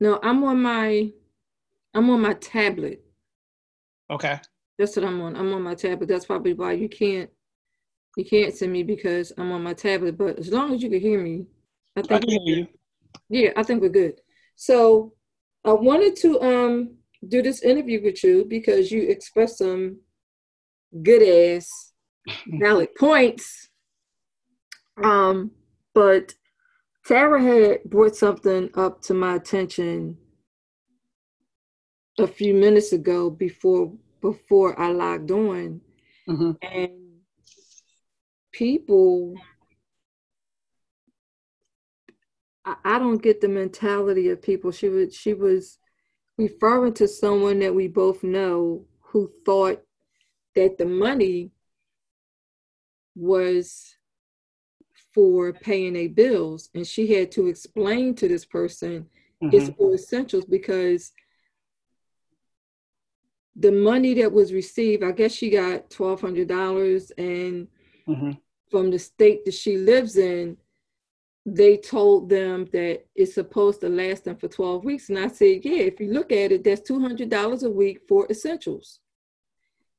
No, I'm on my I'm on my tablet. Okay. That's what I'm on. I'm on my tablet. That's probably why you can't you can't see me because I'm on my tablet. But as long as you can hear me, I think I can hear you. Yeah, I think we're good. So I wanted to um do this interview with you because you expressed some good ass valid points. Um, but Tara had brought something up to my attention a few minutes ago before before I logged on, Mhm. and people I, I don't get the mentality of people. She was she was referring to someone that we both know who thought that the money was for paying their bills, and she had to explain to this person it's Mhm. for essentials because the money that was received, I guess she got twelve hundred dollars, and Mhm. from the state that she lives in, they told them that it's supposed to last them for 12 weeks. And I said, yeah, if you look at it, that's $200 a week for essentials.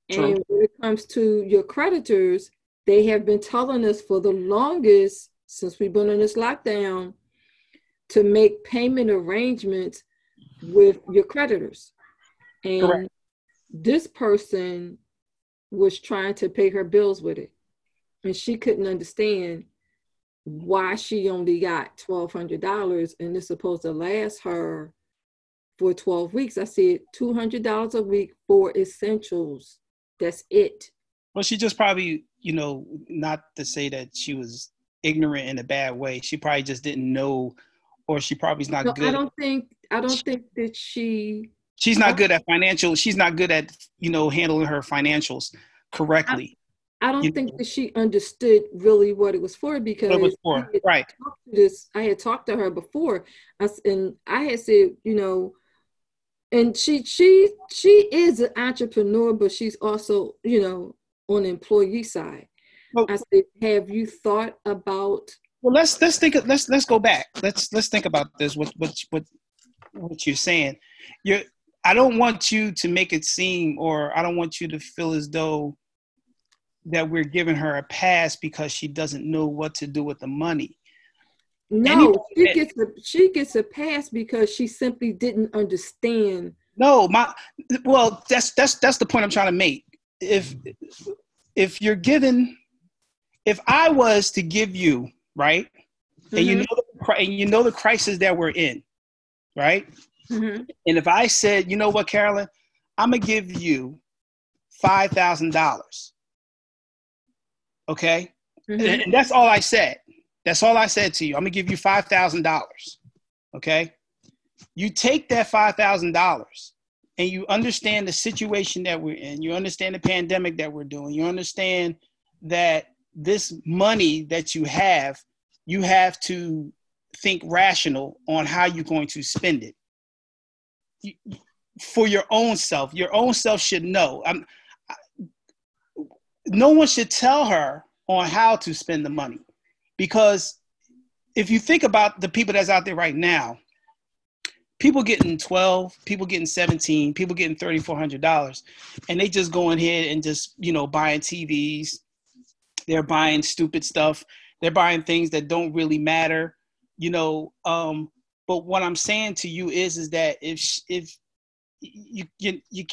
True. And when it comes to your creditors, they have been telling us for the longest since we've been in this lockdown to make payment arrangements with your creditors. And Correct. this person was trying to pay her bills with it. And she couldn't understand why she only got $1,200 and it's supposed to last her for 12 weeks. I said $200 a week for essentials. That's it. Well, she just probably, you know, not to say that she was ignorant in a bad way. She probably just didn't know, or she probably is not No, good. I don't think I don't think that she she's not good at financial. She's not good at, you know, handling her financials correctly. I don't You think know. that she understood really what it was for because What it was for, had right? this I had talked to her before I, and I had said you know and she she she is an entrepreneur but she's also you know on the employee side Well, I said have you thought about well, let's let's think. of- Let's let's go back. Let's let's think about this. What what what what you're saying? You're. I don't want you to make it seem, or I don't want you to feel as though that we're giving her a pass because she doesn't know what to do with the money. no Anybody she that- gets a she gets a pass because she simply didn't understand No, my well, that's that's that's the point I'm trying to make. If if you're given, if I was to give you right, and you Mhm, know the, and you know the crisis that we're in, right, mhm, and if I said, you know what, Carolyn, I'm gonna give you five thousand dollars, okay, mhm. and, and that's all I said. That's all I said to you. I'm gonna give you five thousand dollars, okay. You take that five thousand dollars and you understand the situation that we're in. You understand the pandemic that we're doing. You understand that this money that you have, you have to think rational on how you're going to spend it for your own self. Your own self should know. I'm, I- no one should tell her on how to spend the money because if you think about the people that's out there right now, people getting 12, people getting 17, people getting $3,400, and they just go in here and just, you know, buying TVs. They're buying stupid stuff. They're buying things that don't really matter, you know. Um, but what I'm saying to you is, is that if if you you you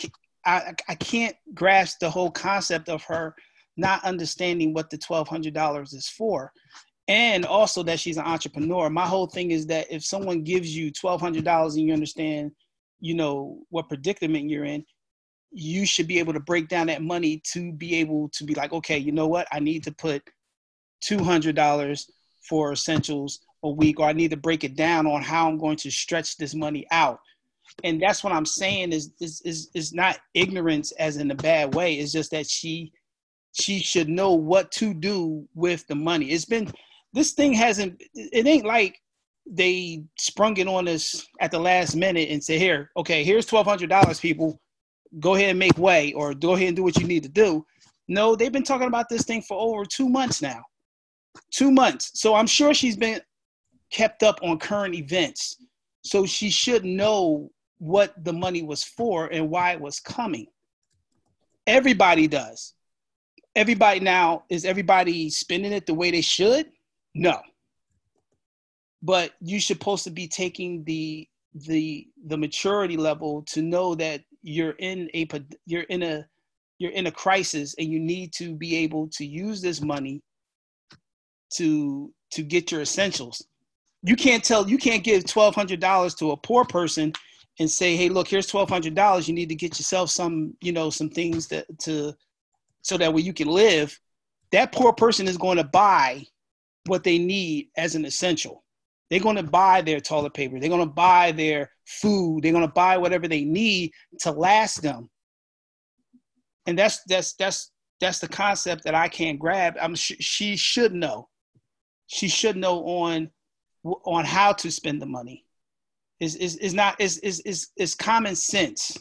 I I can't grasp the whole concept of her not understanding what the twelve hundred dollars is for, and also that she's an entrepreneur. My whole thing is that if someone gives you twelve hundred dollars and you understand, you know what predicament you're in, you should be able to break down that money to be able to be like, okay, you know what, I need to put two hundred dollars for essentials a week, or I need to break it down on how I'm going to stretch this money out. And that's what I'm saying is is is, is not ignorance as in a bad way. It's just that she she should know what to do with the money. It's been this thing hasn't it ain't like they sprung it on us at the last minute and said, here okay here's $1200 people go ahead and make way or go ahead and do what you need to do no they've been talking about this thing for over two months now two months so i'm sure she's been kept up on current events. So she should know what the money was for and why it was coming. Everybody does. Everybody now, is everybody spending it the way they should? No. But you're supposed to be taking the the the maturity level to know that you're in a you're in a you're in a crisis and you need to be able to use this money to to get your essentials. You can't tell you can't give $1200 to a poor person and say hey look here's $1200 you need to get yourself some you know some things that to so that way you can live. That poor person is going to buy what they need as an essential. They're going to buy their toilet paper. They're going to buy their food. They're going to buy whatever they need to last them. And that's that's that's that's the concept that i can't grab. I'm she should know. She should know on on how to spend the money. Is is, is not is, is is is common sense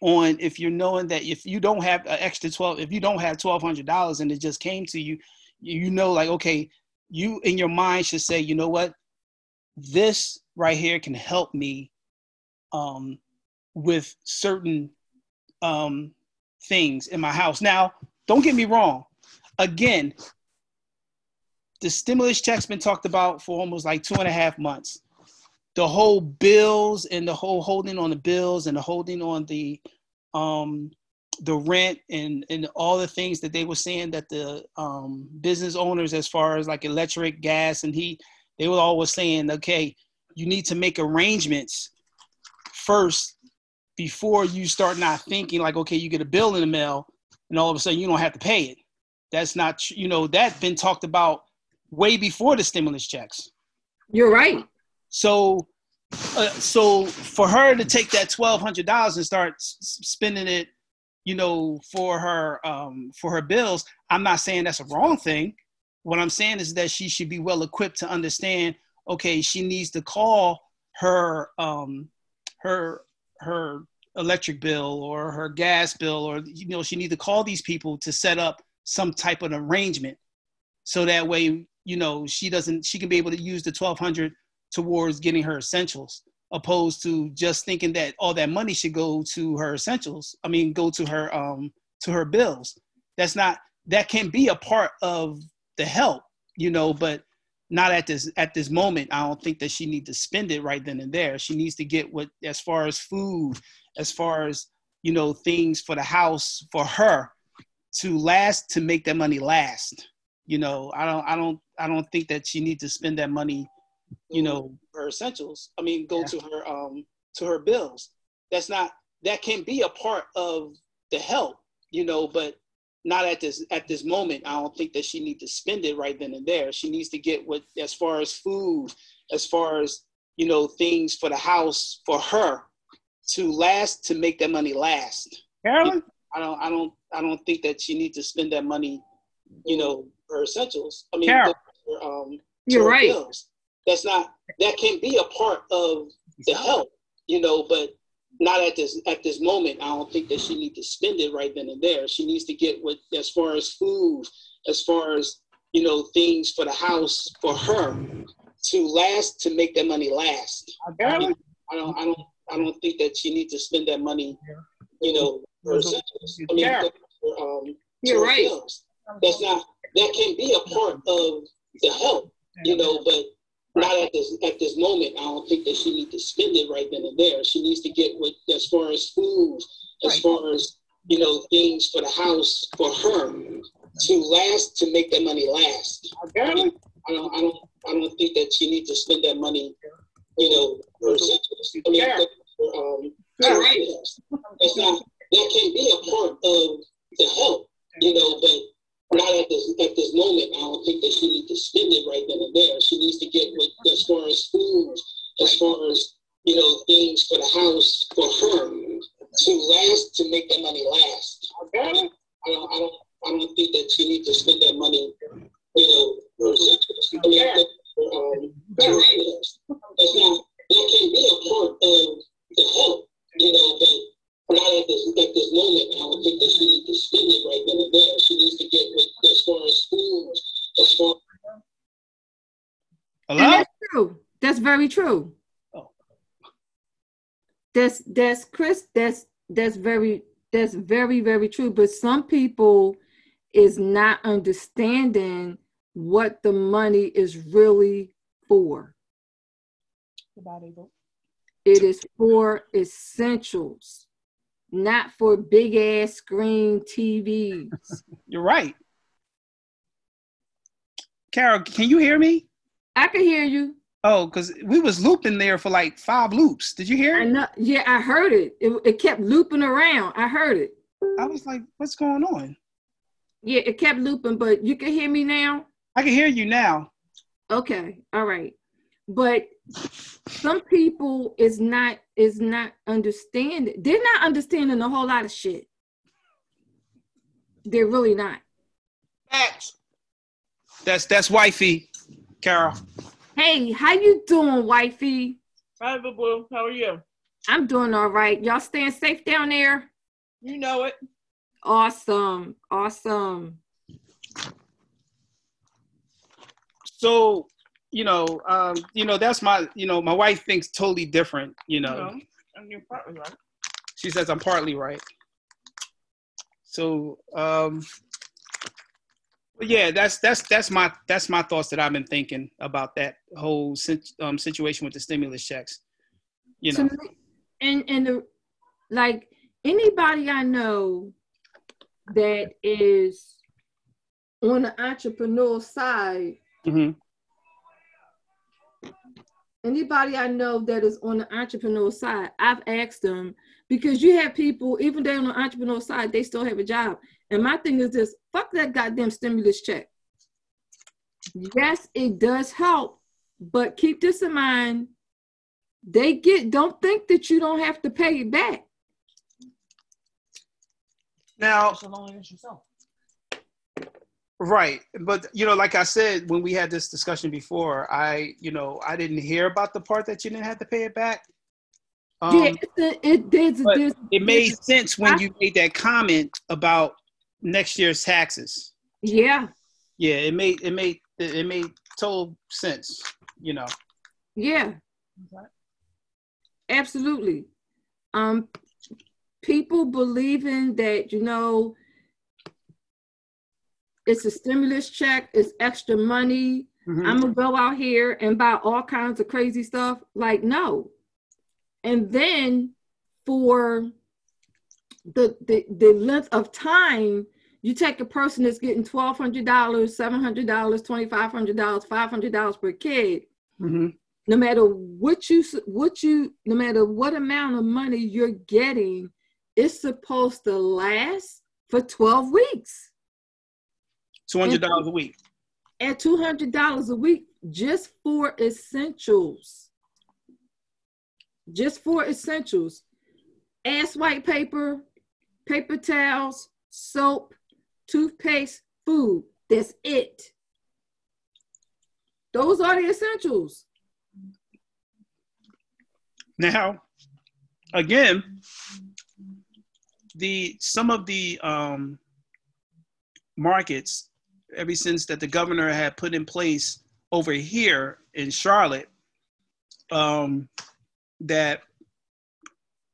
on if you're knowing that if you don't have an extra 12 if you don't have $1200 and it just came to you you know like okay you in your mind should say you know what? This right here can help me um, with certain um, things in my house. Now don't get me wrong. Again the stimulus check's been talked about for almost like two and a half months. The whole bills and the whole holding on the bills and the holding on the um, the rent and and all the things that they were saying that the um, business owners, as far as like electric, gas, and heat, they were always saying, okay, you need to make arrangements first before you start not thinking like, okay, you get a bill in the mail and all of a sudden you don't have to pay it. That's not, you know, that's been talked about way before the stimulus checks. You're right. So, uh, so for her to take that twelve hundred dollars and start s- spending it, you know, for her um, for her bills, I'm not saying that's a wrong thing. What I'm saying is that she should be well equipped to understand. Okay, she needs to call her um, her her electric bill or her gas bill, or you know, she needs to call these people to set up some type of arrangement so that way you know she doesn't she can be able to use the 1200 towards getting her essentials opposed to just thinking that all that money should go to her essentials. I mean go to her um to her bills. That's not that can be a part of the help you know but not at this at this moment. I don't think that she needs to spend it right then and there. She needs to get what as far as food as far as you know things for the house for her to last to make that money last. You know i don't i don't i don't think that she needs to spend that money you know her essentials i mean go yeah. to her um to her bills that's not that can be a part of the help you know but not at this at this moment i don't think that she needs to spend it right then and there she needs to get what as far as food as far as you know things for the house for her to last to make that money last carolyn i don't i don't i don't think that she needs to spend that money you know her essentials. I mean, um, you're right. Bills. That's not that can be a part of the help, you know, but not at this at this moment. I don't think that she needs to spend it right then and there. She needs to get what as far as food, as far as you know, things for the house for her to last to make that money last. I, mean, I don't I don't I don't think that she needs to spend that money, you know, her essentials. I mean, um, you're right. Bills. That's not that can be a part of the help, you know, but not at this at this moment. I don't think that she needs to spend it right then and there. She needs to get what as far as food, as right. far as you know, things for the house for her to last to make that money last. I, don't I don't I don't think that she needs to spend that money, you know, for I mean, for, um, right. That's not that can be a part of the help, you know, but not at this at this moment. I don't think that she needs to spend it right then and there. She needs to get what as far as food, as far as you know, things for the house for her to last to make that money last. I don't I don't I don't think that she needs to spend that money, you know, for I um, that's not that can be a part of the help, you know, but not at this at this moment. I don't think that she needs to spend it right then and there. She needs to get with as far as food, as far. Hello. very true. Oh. That's that's Chris. That's that's very that's very very true. But some people is not understanding what the money is really for. It is for essentials, not for big ass screen TVs. You're right. Carol, can you hear me? I can hear you. Oh, because we was looping there for like five loops. Did you hear I it? know, yeah, I heard it. it. It kept looping around. I heard it. I was like, what's going on? Yeah, it kept looping, but you can hear me now. I can hear you now. Okay, all right. But some people is not is not understanding. They're not understanding a whole lot of shit. They're really not. Facts. That's that's wifey, Carol. Hey, how you doing, wifey? Hi, boo boo. How are you? I'm doing all right. Y'all staying safe down there? You know it. Awesome. Awesome. So, you know, um, you know, that's my, you know, my wife thinks totally different. You know, No, you're partly right. she says I'm partly right. So, um, but yeah, that's that's that's my that's my thoughts that I've been thinking about that whole um, situation with the stimulus checks. You know, me- and and the, like anybody I know that is on the entrepreneurial side, hmm anybody I know that is on the entrepreneurial side, I've asked them because you have people, even though on the entrepreneurial side, they still have a job. And my thing is this fuck that goddamn stimulus check. Yes, it does help, but keep this in mind. They get don't think that you don't have to pay it back. now So long as yourself. Right. But you know, like I said, when we had this discussion before, I, you know, I didn't hear about the part that you didn't have to pay it back. Um, yeah, it there's, but there's it made sense when you made that comment about next year's taxes. yeah, Yeah, it made it made it made total sense, you know. yeah. Absolutely. Um, people believing that, you know, it's a stimulus check, it's extra money. Mhm. I'm gonna go out here and buy all kinds of crazy stuff. Like, no. And then for the the, the length of time, you take a person that's getting twelve hundred dollars, seven hundred dollars, twenty five hundred dollars, five hundred dollars per kid. Mhm. No matter what you what you no matter what amount of money you're getting, it's supposed to last for twelve weeks Two hundred dollars a week. at two hundred dollars a week just for essentials. Just for essentials. Ass white paper, paper towels, soap, toothpaste, food. That's it. Those are the essentials. Now, again, the some of the um, markets, ever since that the governor had put in place over here in Charlotte, um, that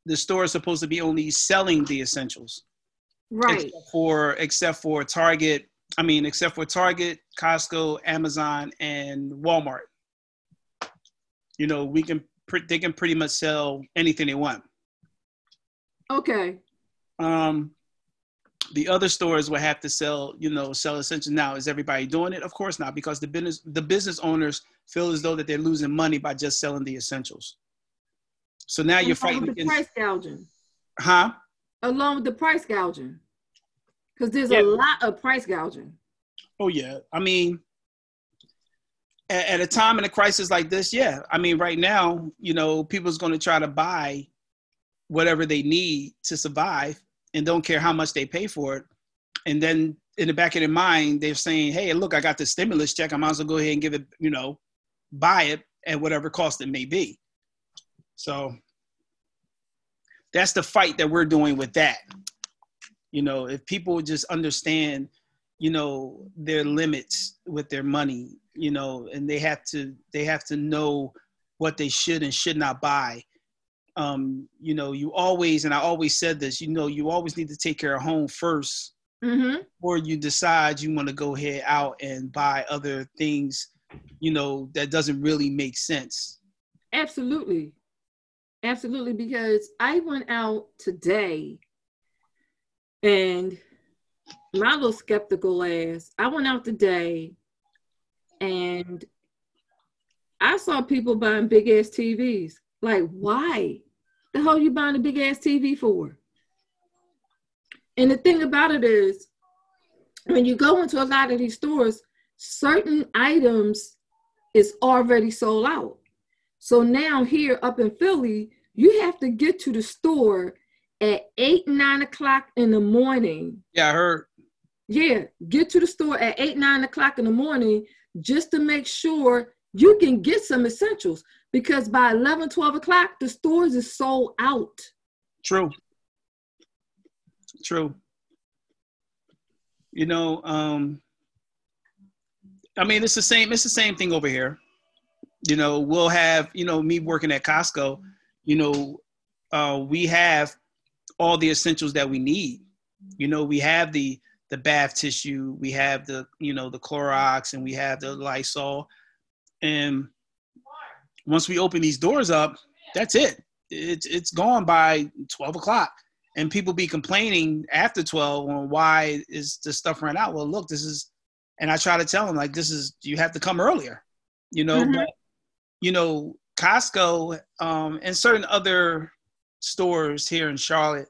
the store is supposed to be only selling the essentials, Right. except for except for Target. I mean, except for Target, Costco, Amazon, and Walmart. You know, we can they can pretty much sell anything they want. Okay. Um, the other stores will have to sell, you know, sell essentials. Now, is everybody doing it? Of course not, because the business the business owners feel as though that they're losing money by just selling the essentials. So now you're Along fighting with the price gouging. huh? Along with the price gouging. Because there's Yeah. a lot of price gouging. Oh yeah. I mean, at, at a time in a crisis like this, yeah. I mean, right now, you know, people's going to try to buy whatever they need to survive, and don't care how much they pay for it. And then in the back of their mind, they're saying, "Hey, look, I got the stimulus check. I might as well go ahead and give it, you know, buy it at whatever cost it may be." So that's the fight that we're doing with that. You know, if people just understand, you know, their limits with their money, you know, and they have to they have to know what they should and should not buy. Um, you know, you always, and I always said this, you know, you always need to take care of home first Mm-hmm. before you decide you want to go ahead out and buy other things, you know, that doesn't really make sense. Absolutely. Absolutely. Because I went out today and my little skeptical ass, I went out today and I saw people buying big ass TVs. Like, why? The hell you buying a big ass TV for? And the thing about it is, when you go into a lot of these stores, certain items is already sold out. So now here up in Philly, you have to get to the store at eight, nine o'clock in the morning. Yeah, I heard. Yeah, get to the store at eight, nine o'clock in the morning just to make sure you can get some essentials because by 11, 12 o'clock, the stores is sold out. True. True. You know, um, I mean, it's the same. It's the same thing over here. You know, we'll have you know me working at Costco. You know, uh, we have all the essentials that we need. You know, we have the the bath tissue, we have the you know the Clorox, and we have the Lysol. And once we open these doors up, that's it. It's it's gone by twelve o'clock and people be complaining after 12 on why is the stuff ran out well look this is and i try to tell them like this is you have to come earlier you know Mhm. but you know costco um, and certain other stores here in charlotte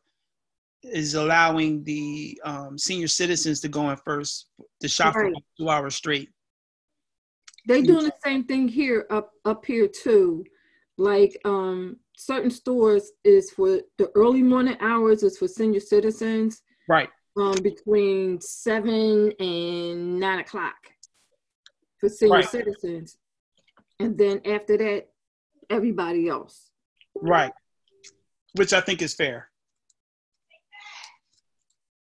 is allowing the um, senior citizens to go in first to shop Right. for two hours straight They doing the same thing here up up here too. Like um certain stores is for the early morning hours is for senior citizens right um between seven and nine o'clock for senior Right. citizens. And then after that, everybody else. right which i think is fair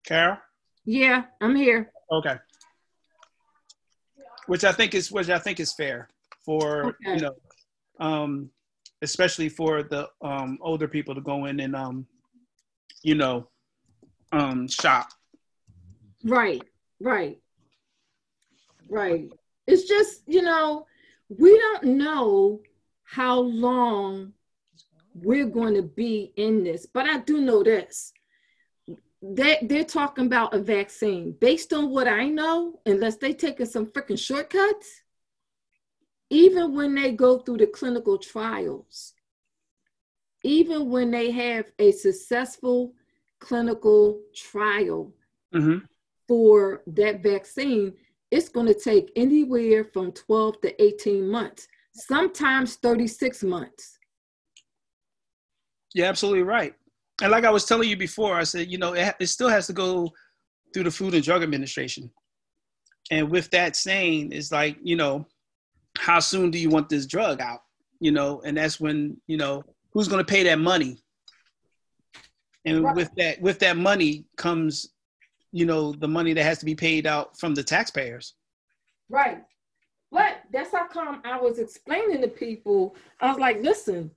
carol Yeah, I'm here. Okay. Which I think is which I think is fair for Okay. you know, um, especially for the um, older people to go in and um, you know, um, shop. Right, right, right. It's just, you know, we don't know how long we're going to be in this, but I do know this. They, they're talking about a vaccine. Based on what I know, unless they taking some freaking shortcuts, even when they go through the clinical trials, even when they have a successful clinical trial, hmm for that vaccine, it's going to take anywhere from 12 to 18 months, sometimes 36 months. You're absolutely right. And like I was telling you before, I said you know it, it still has to go through the Food and Drug Administration. And with that saying, it's like you know, how soon do you want this drug out? You know, and that's when you know who's going to pay that money. And Right. with that, with that money comes, you know, the money that has to be paid out from the taxpayers. Right. But that's how come I was explaining to people. I was like, listen,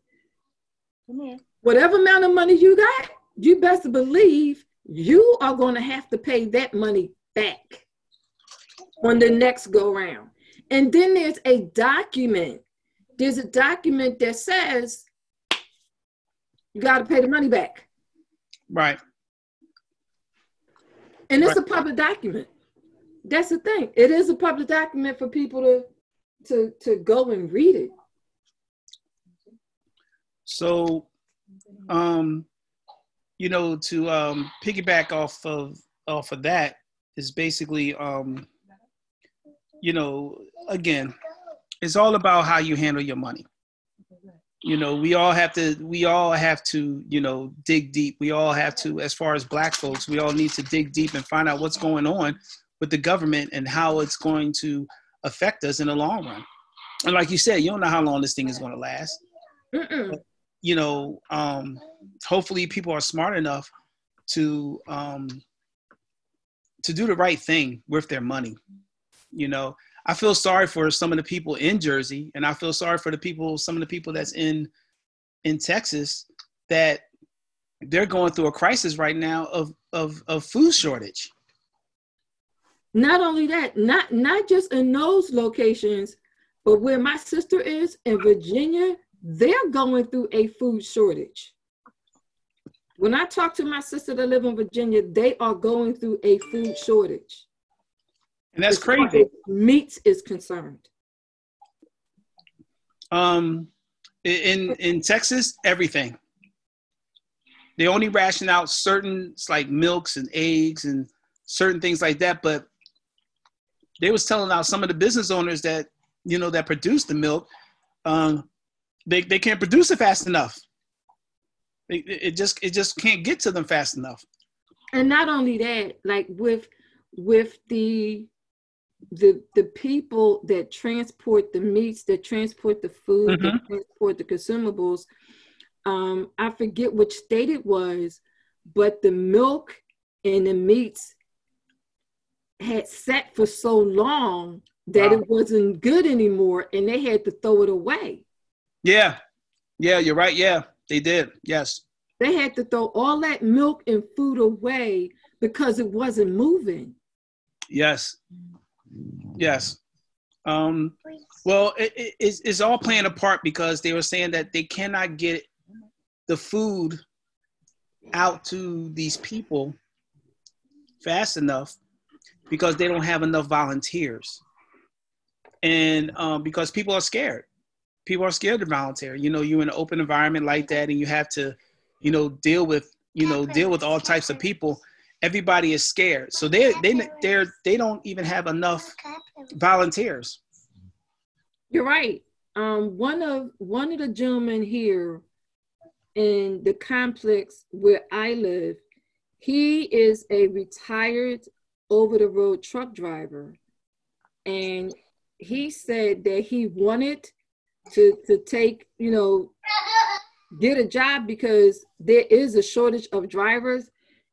Come here. whatever amount of money you got, you best believe you are going to have to pay that money back on the next go round. And then there's a document. There's a document that says you got to pay the money back. Right. And it's Right. a public document. That's the thing. It is a public document for people to to to go and read it. So, um, you know, to um, piggyback off of off of that is basically, um, you know, again, it's all about how you handle your money. You know, we all have to. We all have to. You know, dig deep. We all have to. As far as Black folks, we all need to dig deep and find out what's going on with the government and how it's going to affect us in the long run. And like you said, you don't know how long this thing is going to last. You know, um, hopefully people are smart enough to um, to do the right thing with their money. You know, I feel sorry for some of the people in Jersey, and I feel sorry for the people, some of the people that's in in Texas that they're going through a crisis right now of of, of food shortage. Not only that, not not just in those locations, but where my sister is in Virginia, they're going through a food shortage. When I talk to my sister that live in Virginia, they are going through a food shortage. And that's crazy. Meats is concerned. Um, in in Texas, everything. They only ration out certain like milks and eggs and certain things like that. But they was telling out some of the business owners that you know that produce the milk, um, they they can't produce it fast enough. It, it just it just can't get to them fast enough. And not only that, like with with the the the people that transport the meats, that transport the food, mm-hmm. that transport the consumables. Um, I forget which state it was, but the milk and the meats had sat for so long that wow. it wasn't good anymore, and they had to throw it away. Yeah, yeah, you're right. Yeah, they did. Yes, they had to throw all that milk and food away because it wasn't moving. Yes, Yes. Um, well, it, it, it's, it's all playing a part because they were saying that they cannot get the food out to these people fast enough because they don't have enough volunteers. And um, because people are scared. People are scared to volunteer. You know, you're in an open environment like that and you have to, you know, deal with, you know, deal with all types of people everybody is scared. So they they they're they don't even have enough volunteers. You're right. Um, one of one of the gentlemen here in the complex where I live, he is a retired over the road truck driver, and he said that he wanted to to take you know get a job because there is a shortage of drivers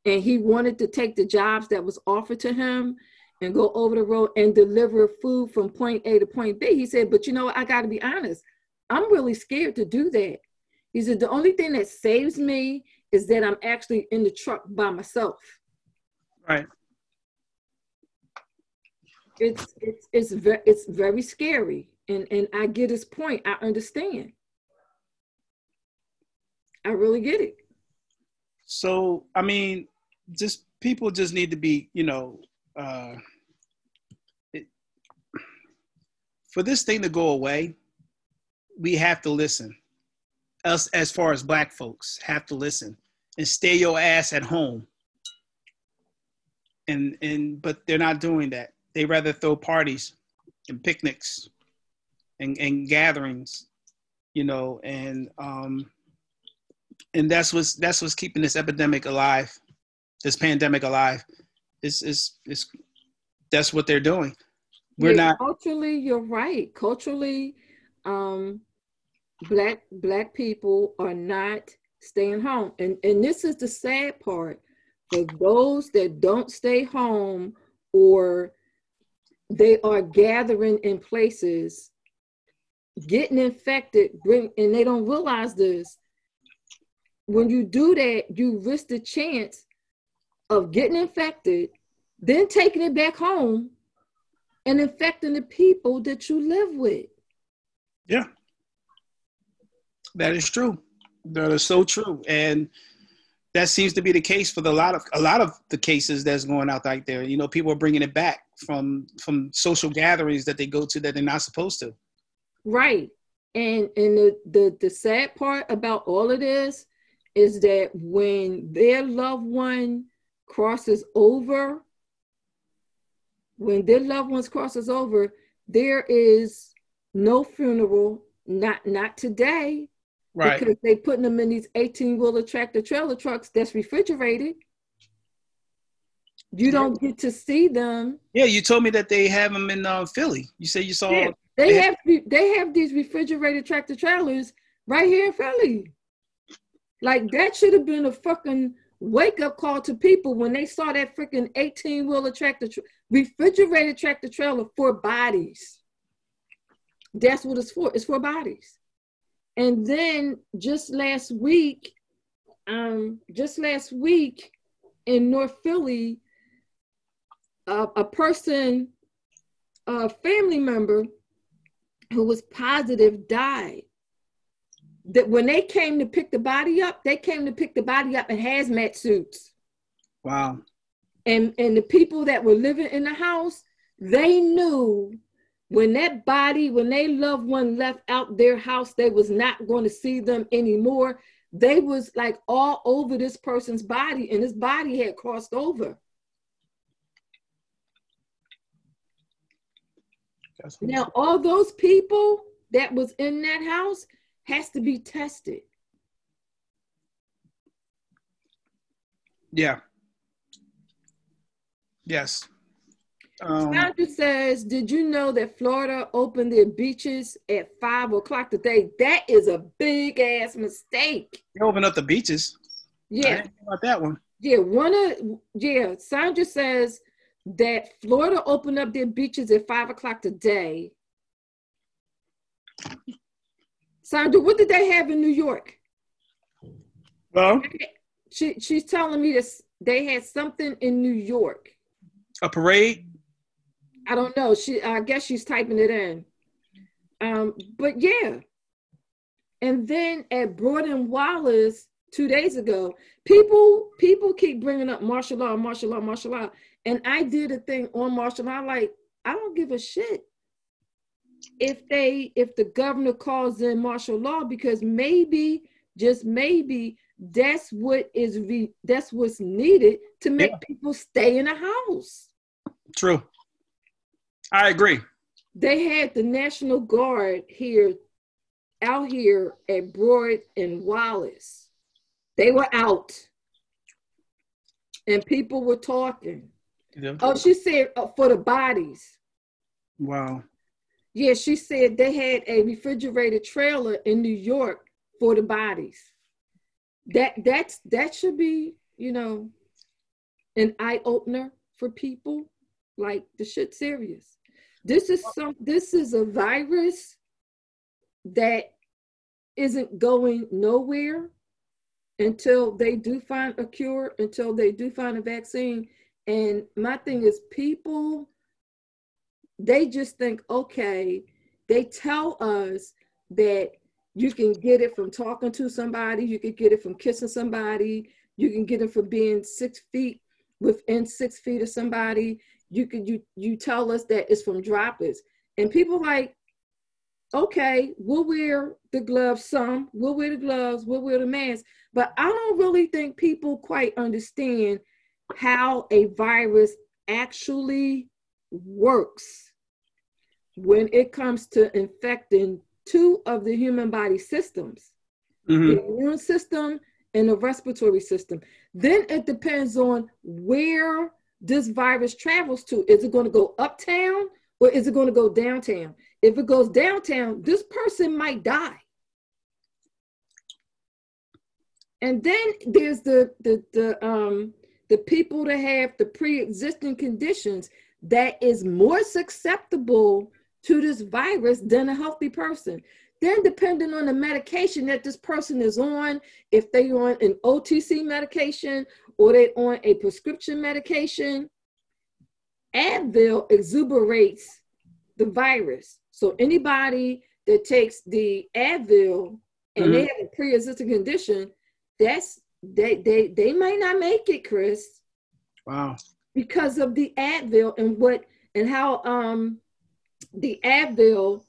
and he wanted to take the jobs that was offered to him and go over the road and deliver food from point A to point B. He said, but you know, I got to be honest, I'm really scared to do that. He said, the only thing that saves me is that I'm actually in the truck by myself. Right. It's it's it's very it's very scary, and and I get his point. I understand. I really get it. So I mean, just people just need to be, you know, uh, it, for this thing to go away, we have to listen. Us, as far as black folks, have to listen and stay your ass at home. And and but they're not doing that. They rather throw parties and picnics and, and gatherings, you know, and um, and that's what's that's what's keeping this epidemic alive this pandemic alive. Is is is that's what they're doing. We're yeah, not culturally. You're right. Culturally, um, black black people are not staying home, and and this is the sad part for those that don't stay home or they are gathering in places getting infected bring and they don't realize this when you do that you risk the chance of getting infected, then taking it back home and infecting the people that you live with. Yeah. That is true. That is so true. And that seems to be the case for the lot of a lot of the cases that's going out like there. You know, people are bringing it back from from social gatherings that they go to that they're not supposed to. Right. And and the the, the sad part about all of this is that when their loved one crosses over, when their loved ones crosses over, there is no funeral, not not today. Right. Because they putting them in these 18 wheeler tractor trailer trucks that's refrigerated. You don't get to see them. Yeah, you told me that they have them in uh, Philly. You said you saw. Yeah, they, have they have these refrigerated tractor trailers right here in Philly. Like that should have been a fucking wake up call to people when they saw that freaking 18 wheeler tractor. refrigerated tractor trailer for bodies. That's what it's for. It's for bodies. And then just last week, um, just last week in North Philly, uh, a person, a family member who was positive died. That when they came to pick the body up, they came to pick the body up in hazmat suits. Wow. And and the people that were living in the house, they knew when that body, when they loved one left out their house, they was not going to see them anymore. They was like all over this person's body, and his body had crossed over. Now, all those people that was in that house has to be tested. Yeah. Yes. Um, Sandra says, "Did you know that Florida opened their beaches at five o'clock today? That is a big ass mistake. They opened up the beaches. Yeah, about that one. Yeah, one of yeah. Sandra says that Florida opened up their beaches at five o'clock today. Sandra, what did they have in New York? Well, she she's telling me this. They had something in New York. A parade. I don't know. She I guess she's typing it in. Um, but yeah. And then at Broad and Wallace two days ago, people people keep bringing up martial law, martial law, martial law, and I did a thing on martial law. Like I don't give a shit if they if the governor calls in martial law because maybe just maybe that's what is re, that's what's needed to make yeah. people stay in a house. True. I agree. They had the National Guard here, out here at Broad and Wallace. They were out, and people were talking. Yeah. Oh, she said uh, for the bodies. Wow. Yeah, she said they had a refrigerated trailer in New York for the bodies. That that's that should be, you know, an eye opener for people. Like the shit serious. This is some this is a virus that isn't going nowhere until they do find a cure, until they do find a vaccine. And my thing is people they just think, okay, they tell us that you can get it from talking to somebody, you can get it from kissing somebody, you can get it from being six feet within six feet of somebody, you could you you tell us that it's from droplets. And people like okay we'll wear the gloves some we'll wear the gloves we'll wear the mask. But i don't really think people quite understand how a virus actually works when it comes to infecting two of the human body systems mm-hmm. the immune system and the respiratory system then it depends on where this virus travels to. Is it going to go uptown or is it going to go downtown? If it goes downtown, this person might die. And then there's the the the um the people that have the pre-existing conditions that is more susceptible to this virus than a healthy person. Then, depending on the medication that this person is on, if they're on an OTC medication or they're on a prescription medication, Advil exuberates the virus. So anybody that takes the Advil and mm-hmm. they have a pre-existing condition, that's they they they might not make it, Chris. Wow. Because of the Advil and what and how um the Advil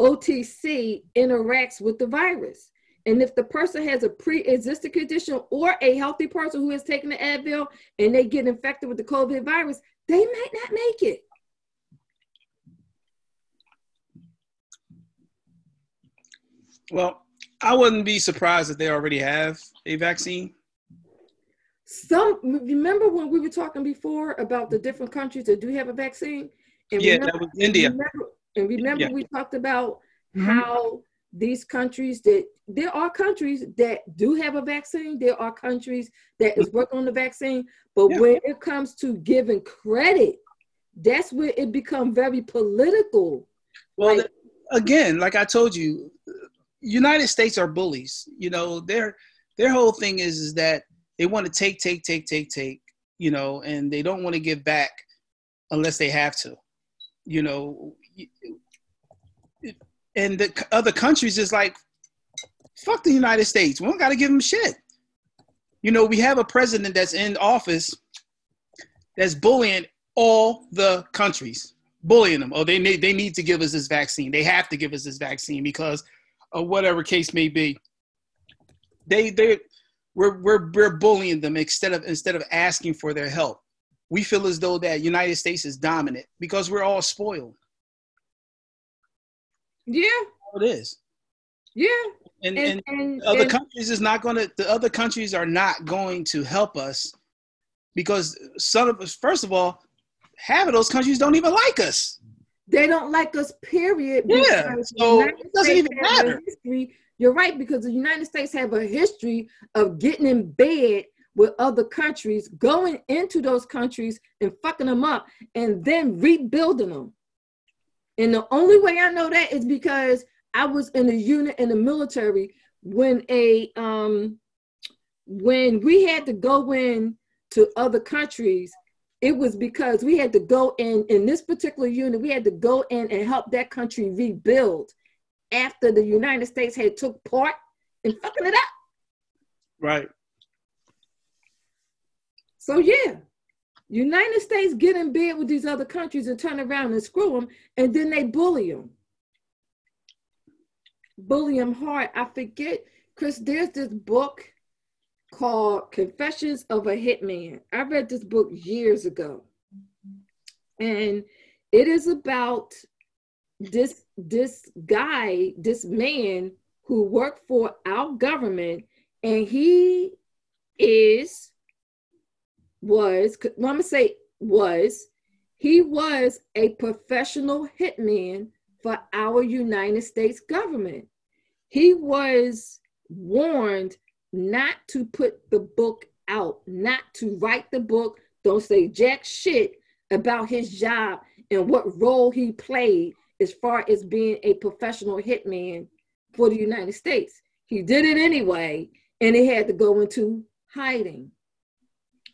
OTC interacts with the virus. And if the person has a pre-existing condition or a healthy person who has taken the Advil and they get infected with the COVID virus, they might not make it. Well, I wouldn't be surprised if they already have a vaccine. Some remember when we were talking before about the different countries that do have a vaccine? And yeah, remember, that was India. Remember, and remember, yeah. we talked about mm-hmm. how these countries that there are countries that do have a vaccine, there are countries that is working on the vaccine, but yeah. when it comes to giving credit that's where it become very political. Well, Like- again, like I told you, United States are bullies. You know, their their whole thing is is that they want to take, take, take, take, take. You know, and they don't want to give back unless they have to. You know, and the other countries is like, fuck the United States. We don't got to give them shit. You know, we have a president that's in office that's bullying all the countries bullying them. Oh, they need they need to give us this vaccine. They have to give us this vaccine because of whatever case may be. They they we're we're we're bullying them instead of instead of asking for their help. We feel as though that United States is dominant because we're all spoiled. Yeah, It is. yeah. And, And, and and, other and- countries is not going to the other countries are not going to help us because some of us first of all half of those countries don't even like us they don't like us, period. Yeah, so it doesn't States even matter. History, you're right, because the United States have a history of getting in bed with other countries, going into those countries and fucking them up, and then rebuilding them. And the only way I know that is because I was in a unit in the military when a um when we had to go in to other countries it was because we had to go in in this particular unit we had to go in and help that country rebuild after the united states had took part in fucking it up. Right. So yeah united states get in bed with these other countries and turn around and screw them and then they bully them bully them hard. I forget chris there's this book called Confessions of a Hitman. I read this book years ago. And it is about this this guy, this man who worked for our government and he is was I'm gonna say was he was a professional hitman for our United States government. He was warned not to put the book out, not to write the book, don't say jack shit about his job and what role he played as far as being a professional hitman for the United States. He did it anyway, and he had to go into hiding.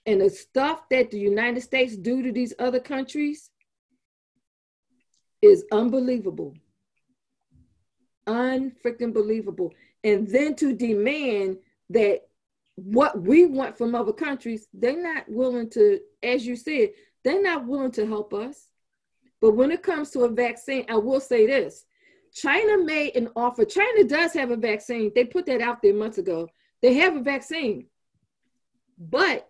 And the stuff that the United States do to these other countries is unbelievable. Unfreaking believable. And then to demand that what we want from other countries, they're not willing to, as you said, they're not willing to help us. But when it comes to a vaccine, I will say this China made an offer. China does have a vaccine. They put that out there months ago. They have a vaccine, but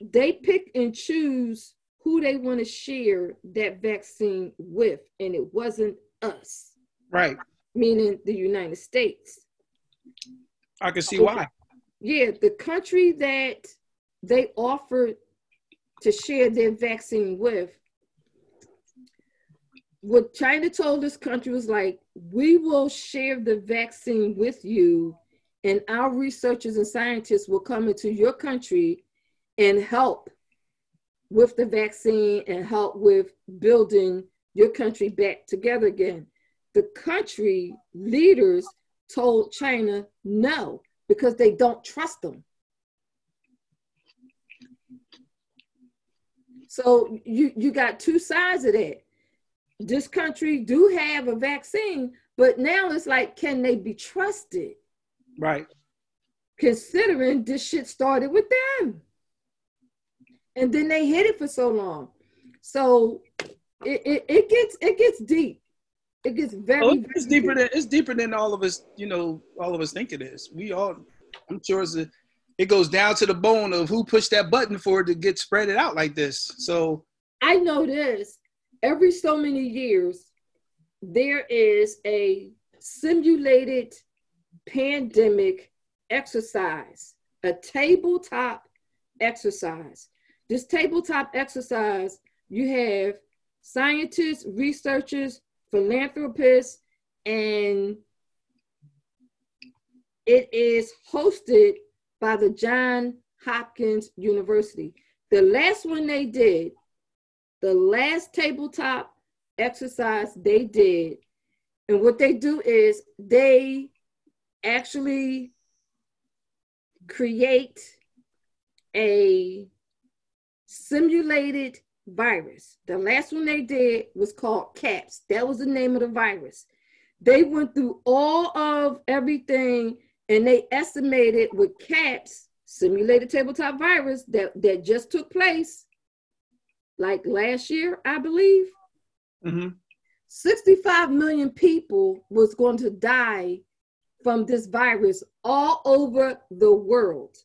they pick and choose who they want to share that vaccine with, and it wasn't us, right meaning the United States. I can see why Yeah, the country that they offered to share their vaccine with, what China told this country was like, we will share the vaccine with you, and our researchers and scientists will come into your country and help with the vaccine and help with building your country back together again. The country leaders told China no because they don't trust them. So you you got two sides of that. This country do have a vaccine, but now it's like, can they be trusted? right Considering this shit started with them, and then they hid it for so long. So it, it, it gets it gets deep. It gets very, oh, very it's deeper than it's deeper than all of us you know all of us think it is we all i'm sure it's a, it goes down to the bone of who pushed that button for it to get spread it out like this so I know this. Every so many years, there is a simulated pandemic exercise, a tabletop exercise. This tabletop exercise, you have scientists, researchers, philanthropists, and it is hosted by the John Hopkins University. The last one they did the last tabletop exercise they did, and what they do is they actually create a simulated virus. The last one they did was called CAPS. That was the name of the virus. They went through all of everything and they estimated with CAPS, simulated tabletop virus, that, that just took place like last year, I believe. Mm-hmm. 65 million people was going to die from this virus all over the world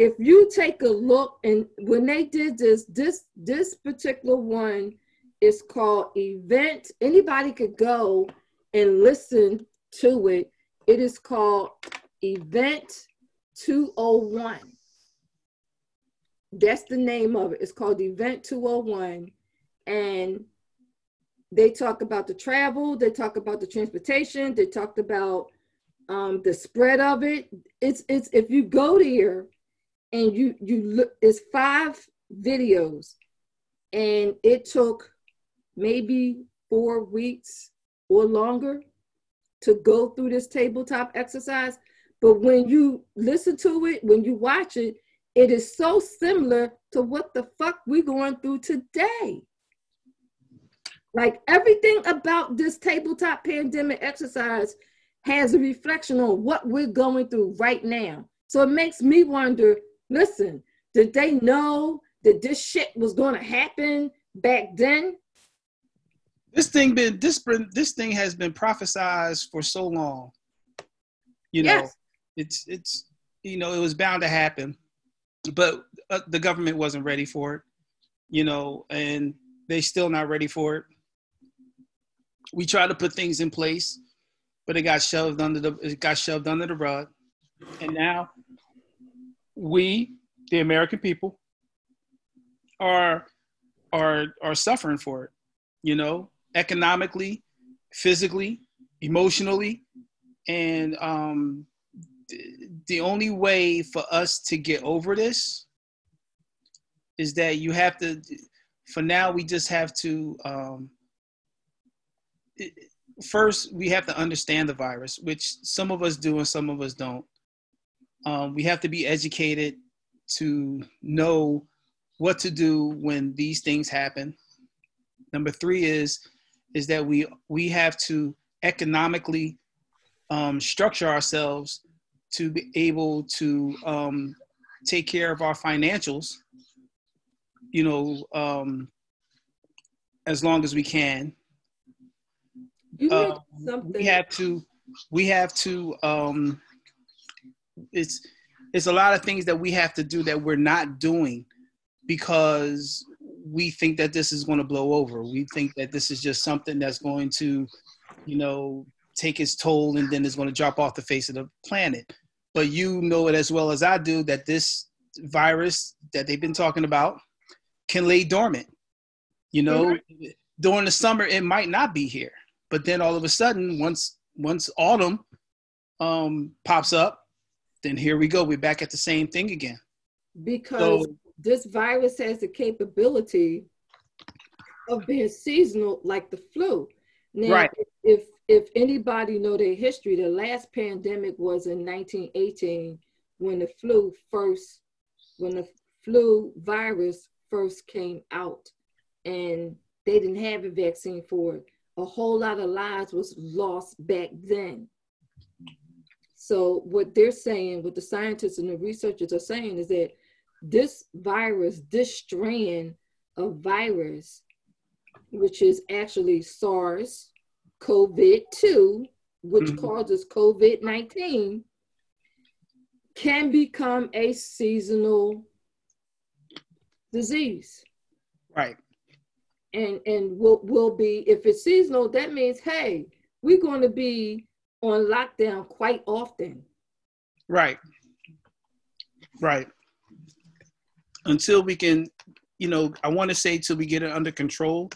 if you take a look and when they did this this this particular one is called event. Anybody could go and listen to it. It is called event 201 that's the name of it. It's called event 201 and they talk about the travel they talk about the transportation they talked about um, the spread of it. It's it's if you go there and you you look it's five videos. And it took maybe four weeks or longer to go through this tabletop exercise. But when you listen to it when you watch it it is so similar to what the fuck we're going through today. Like everything about this tabletop pandemic exercise has a reflection on what we're going through right now. So it makes me wonder Listen, did they know that this shit was going to happen back then? This thing been this this thing has been prophesized for so long. You know, yes. it's it's you know it was bound to happen, but uh, the government wasn't ready for it. You know, and they still not ready for it. We tried to put things in place, but it got shoved under the it got shoved under the rug, and now we, the American people, are are are suffering for it. You know, economically, physically, emotionally, and um, the only way for us to get over this is that you have to. For now, we just have to. Um, first, we have to understand the virus, which some of us do and some of us don't. Um, we have to be educated to know what to do when these things happen. Number three is is that we we have to economically um, structure ourselves to be able to um, take care of our financials. You know, um, as long as we can. Uh, we have to we have to um, it's it's a lot of things that we have to do that we're not doing because we think that this is going to blow over. We think that this is just something that's going to, you know, take its toll and then it's going to drop off the face of the planet. But you know it as well as I do that this virus that they've been talking about can lay dormant. You know, mm-hmm. during the summer it might not be here, but then all of a sudden once once autumn um, pops up, then here we go. We're back at the same thing again. Because so, this virus has the capability of being seasonal like the flu. Now, right. if if anybody know their history, the last pandemic was in 1918 when the flu first, when the flu virus first came out, and they didn't have a vaccine for it. A whole lot of lives was lost back then. So what they're saying, what the scientists and the researchers are saying is that this virus, this strand of virus, which is actually SARS CoV 2, which mm-hmm. causes COVID 19, can become a seasonal disease. Right. And and will will be if it's seasonal, that means hey, we're going to be on lockdown quite often. Right. Right. Until we can, you know, I want to say till we get it under control,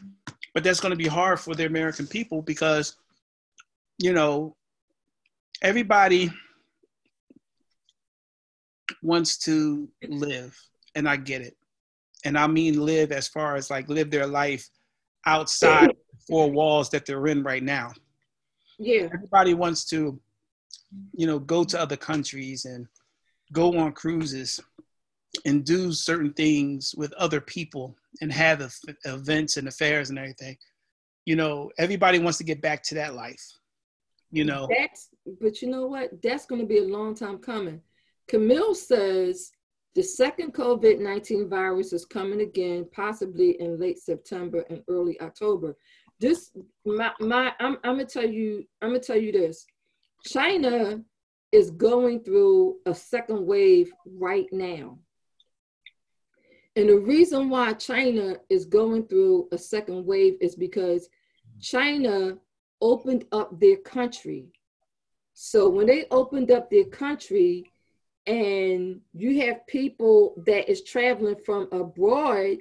but that's going to be hard for the American people because, you know, everybody wants to live, and I get it. and I mean live as far as like live their life outside the four walls that they're in right now. Yeah. Everybody wants to, you know, go to other countries and go on cruises and do certain things with other people and have events and affairs and everything. You know, everybody wants to get back to that life. You know, that's but you know what? That's going to be a long time coming. Camille says the second COVID 19 virus is coming again, possibly in late September and early October. This, my, my I'm, I'm gonna tell you, I'm gonna tell you this. China is going through a second wave right now. And the reason why China is going through a second wave is because China opened up their country. So when they opened up their country, and you have people that is traveling from abroad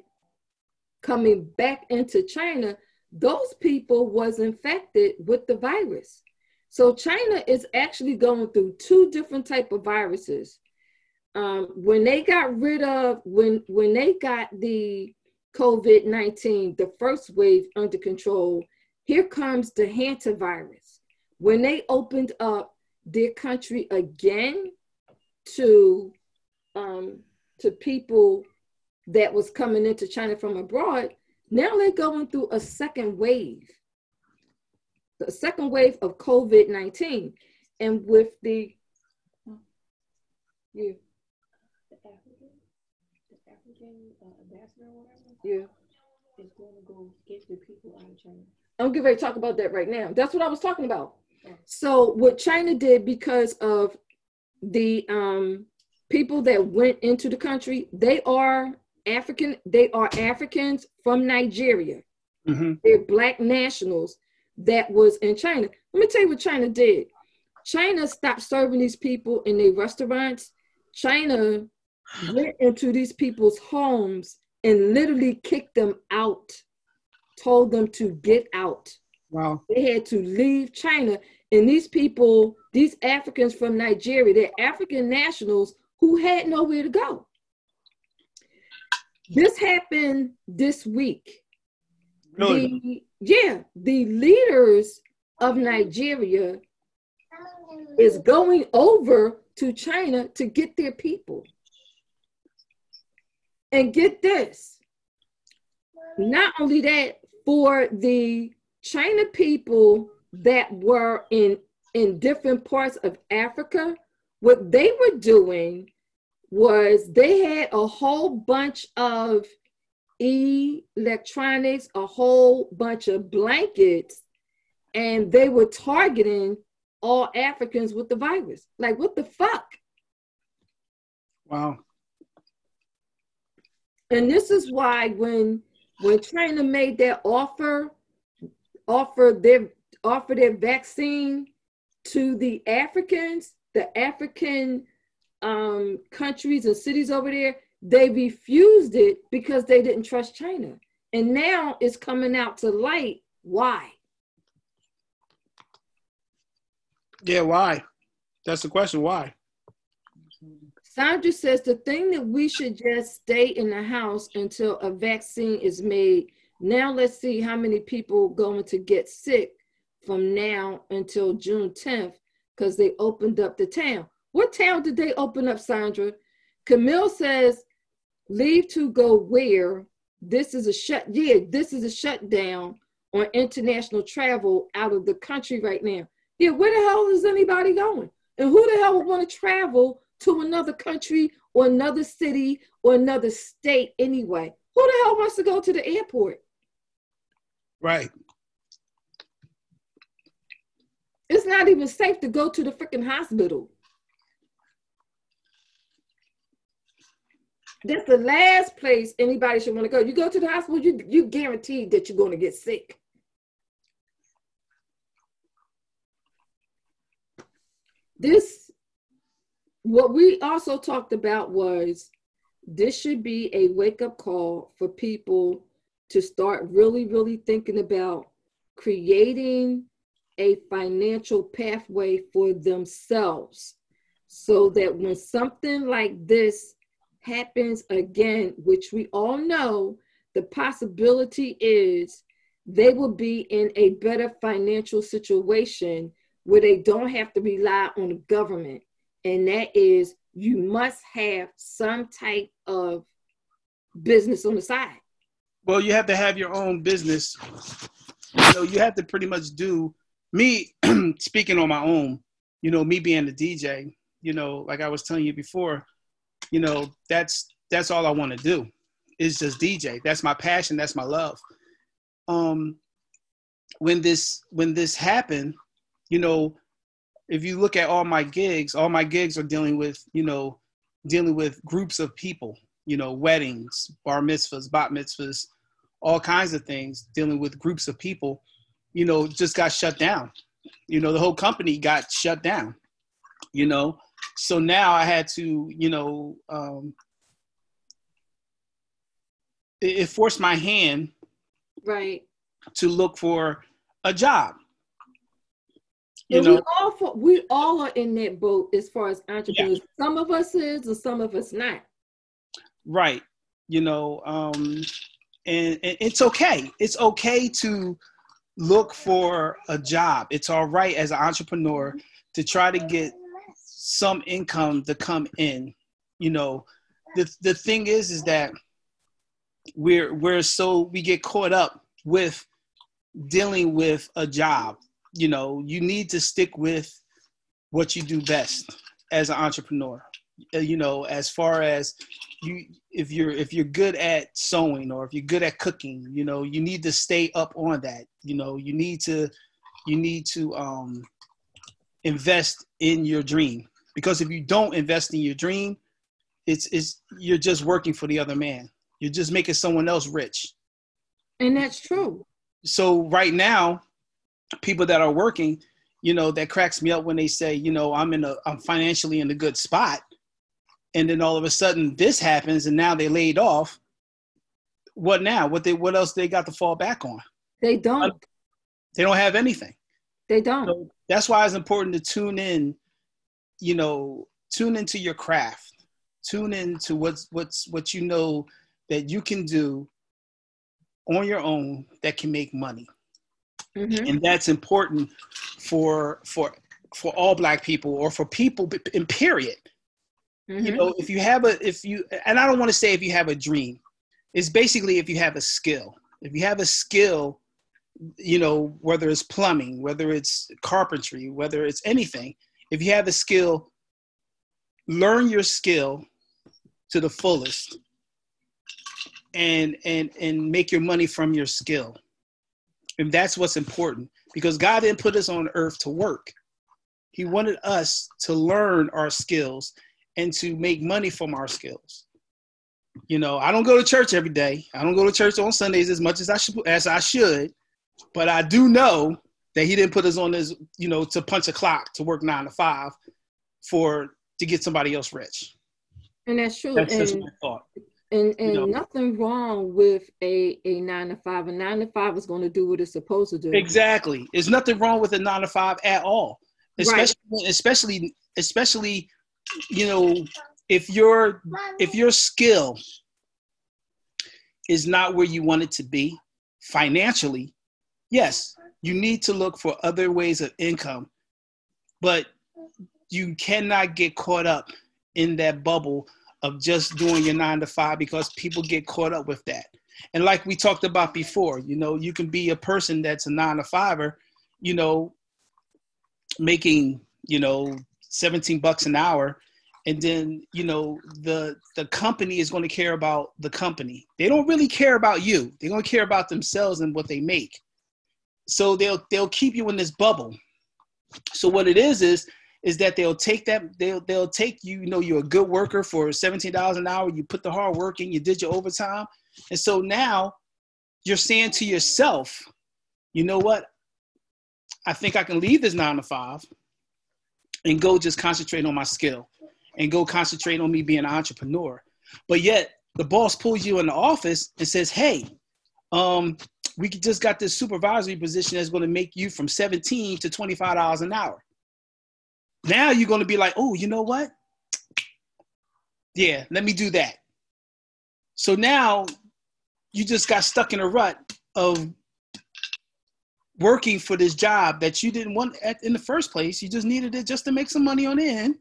coming back into China, those people was infected with the virus. So China is actually going through two different type of viruses. Um, when they got rid of when when they got the COVID nineteen, the first wave under control, here comes the hantavirus. When they opened up their country again, to um, to people that was coming into China from abroad, now they're going through a second wave, the second wave of COVID 19. And with the, yeah. The African, the African uh, ambassador or whatever, yeah. is going to go get the people out of China. I'm getting ready to talk about that right now. That's what I was talking about. So what China did because of the um, people that went into the country, they are African, they are Africans from Nigeria. Mm-hmm. They're black nationals that was in China. Let me tell you what China did. China stopped serving these people in their restaurants. China went into these people's homes and literally kicked them out, told them to get out. Wow. They had to leave China. And these people these Africans from Nigeria, they're African nationals who had nowhere to go. This happened this week. Really? The, yeah, the leaders of Nigeria is going over to China to get their people. And get this, not only that, for the China people that were in in different parts of Africa, what they were doing was they had a whole bunch of electronics, a whole bunch of blankets, and they were targeting all Africans with the virus. Like, what the fuck? Wow. And this is why when when China made that offer, offer their offer their vaccine to the Africans, the African um, countries and cities over there, they refused it because they didn't trust China. And now it's coming out to light why. Yeah, why? That's the question. Why? Sandra says the thing that we should just stay in the house until a vaccine is made. Now let's see how many people going to get sick from now until June 10th because they opened up the town. What town did they open up, Sandra? Camille says, leave to go where? This is a shut, yeah, this is a shutdown on international travel out of the country right now. Yeah, where the hell is anybody going? And who the hell would want to travel to another country or another city or another state anyway? Who the hell wants to go to the airport? Right. It's not even safe to go to the freaking hospital. That's the last place anybody should want to go. You go to the hospital, you you guaranteed that you're going to get sick. This, what we also talked about was this should be a wake up call for people to start really, really thinking about creating a financial pathway for themselves so that when something like this happens again, which we all know, the possibility is they will be in a better financial situation where they don't have to rely on the government. And that is, you must have some type of business on the side. Well, you have to have your own business. So you have to pretty much do me speaking on my own, you know, me being the DJ, you know, like I was telling you before, you know, that's that's all I want to do is just DJ. That's my passion, that's my love. Um when this when this happened, you know, if you look at all my gigs, all my gigs are dealing with, you know, dealing with groups of people, you know, weddings, bar mitzvahs, bat mitzvahs, all kinds of things, dealing with groups of people, you know, just got shut down. You know, the whole company got shut down, you know. So now I had to, you know, um, it, it forced my hand Right. to look for a job. You And know, we all we all are in that boat as far as entrepreneurs. Some of us is, and some of us not. right you know um and, and it's okay it's okay to look for a job it's all right as an entrepreneur to try to get some income to come in you know. The the thing is is that we're we're so we get caught up with dealing with a job you know. You need to stick with what you do best as an entrepreneur Uh, you know as far as you if you're if you're good at sewing or if you're good at cooking you know you need to stay up on that you know. You need to you need to um invest in your dream because if you don't invest in your dream it's it's you're just working for the other man. You're just making someone else rich. And that's true. so right now people that are working you know that cracks me up when they say you know i'm in a i'm financially in a good spot. And then all of a sudden this happens and now they laid off. What now? What they what else they got to fall back on? They don't. they don't have anything. They don't. so that's why it's important to tune in you know tune into your craft. Tune into what's what's what you know that you can do on your own that can make money. Mhm. and that's important for for for all black people or for people in period. You Mhm. know if you have a if you and i don't want to say if you have a dream. It's basically if you have a skill. If you have a skill you know whether it's plumbing whether it's carpentry whether it's anything if you have a skill learn your skill to the fullest and and and make your money from your skill. And that's what's important because god didn't put us on earth to work. He wanted us to learn our skills and to make money from our skills. You know i don't go to church every day. I don't go to church on sundays as much as i should as i should but i do know that he didn't put us on this you know to punch a clock to work nine to five for to get somebody else rich And that's true. that's and my thought and, and know. nothing wrong with a, a nine to five. A nine to five is going to do what it's supposed to do. Exactly. There's nothing wrong with a nine to five at all. Right. Especially, especially, especially, you know, if your if your skill is not where you want it to be financially, yes, you need to look for other ways of income, but you cannot get caught up in that bubble of just doing your nine to five because people get caught up with that. And like we talked about before, you know, you can be a person that's a nine to fiver, you know, making, you know, 17 bucks an hour. And then, you know, the the company is going to care about the company. They don't really care about you. They're going to care about themselves and what they make. So they'll they'll keep you in this bubble. So what it is is is that they'll take that they'll they'll take you, you know, you're a good worker for $17 an hour, you put the hard work in, you did your overtime. And so now you're saying to yourself, you know what? I think I can leave this nine to five and go just concentrate on my skill and go concentrate on me being an entrepreneur. But yet the boss pulls you in the office and says, hey, um, we just got this supervisory position that's going to make you from 17 to $25 an hour. Now you're going to be like, oh, you know what? Yeah, let me do that. So now you just got stuck in a rut of working for this job that you didn't want at, in the first place. You just needed it just to make some money on the end.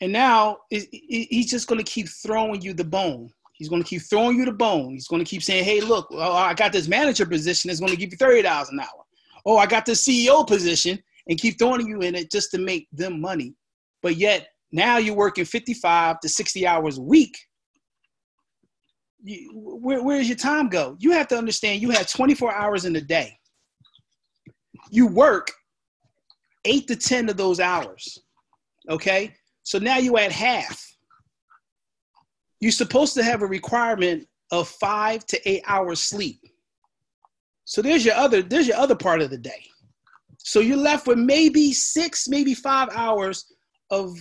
And now it, it, he's just going to keep throwing you the bone. He's going to keep throwing you the bone. He's going to keep saying, "Hey, look, oh, I got this manager position. that's going to give you thirty dollars an hour. Oh, I got this CEO position, and keep throwing you in it just to make them money. But yet now you're working fifty-five to sixty hours a week. You, where, where does your time go? You have to understand. You have twenty-four hours in a day. You work eight to ten of those hours. Okay, so now you at half you're supposed to have a requirement of five to eight hours sleep. So there's your other there's your other part of the day. So you're left with maybe six, maybe five hours of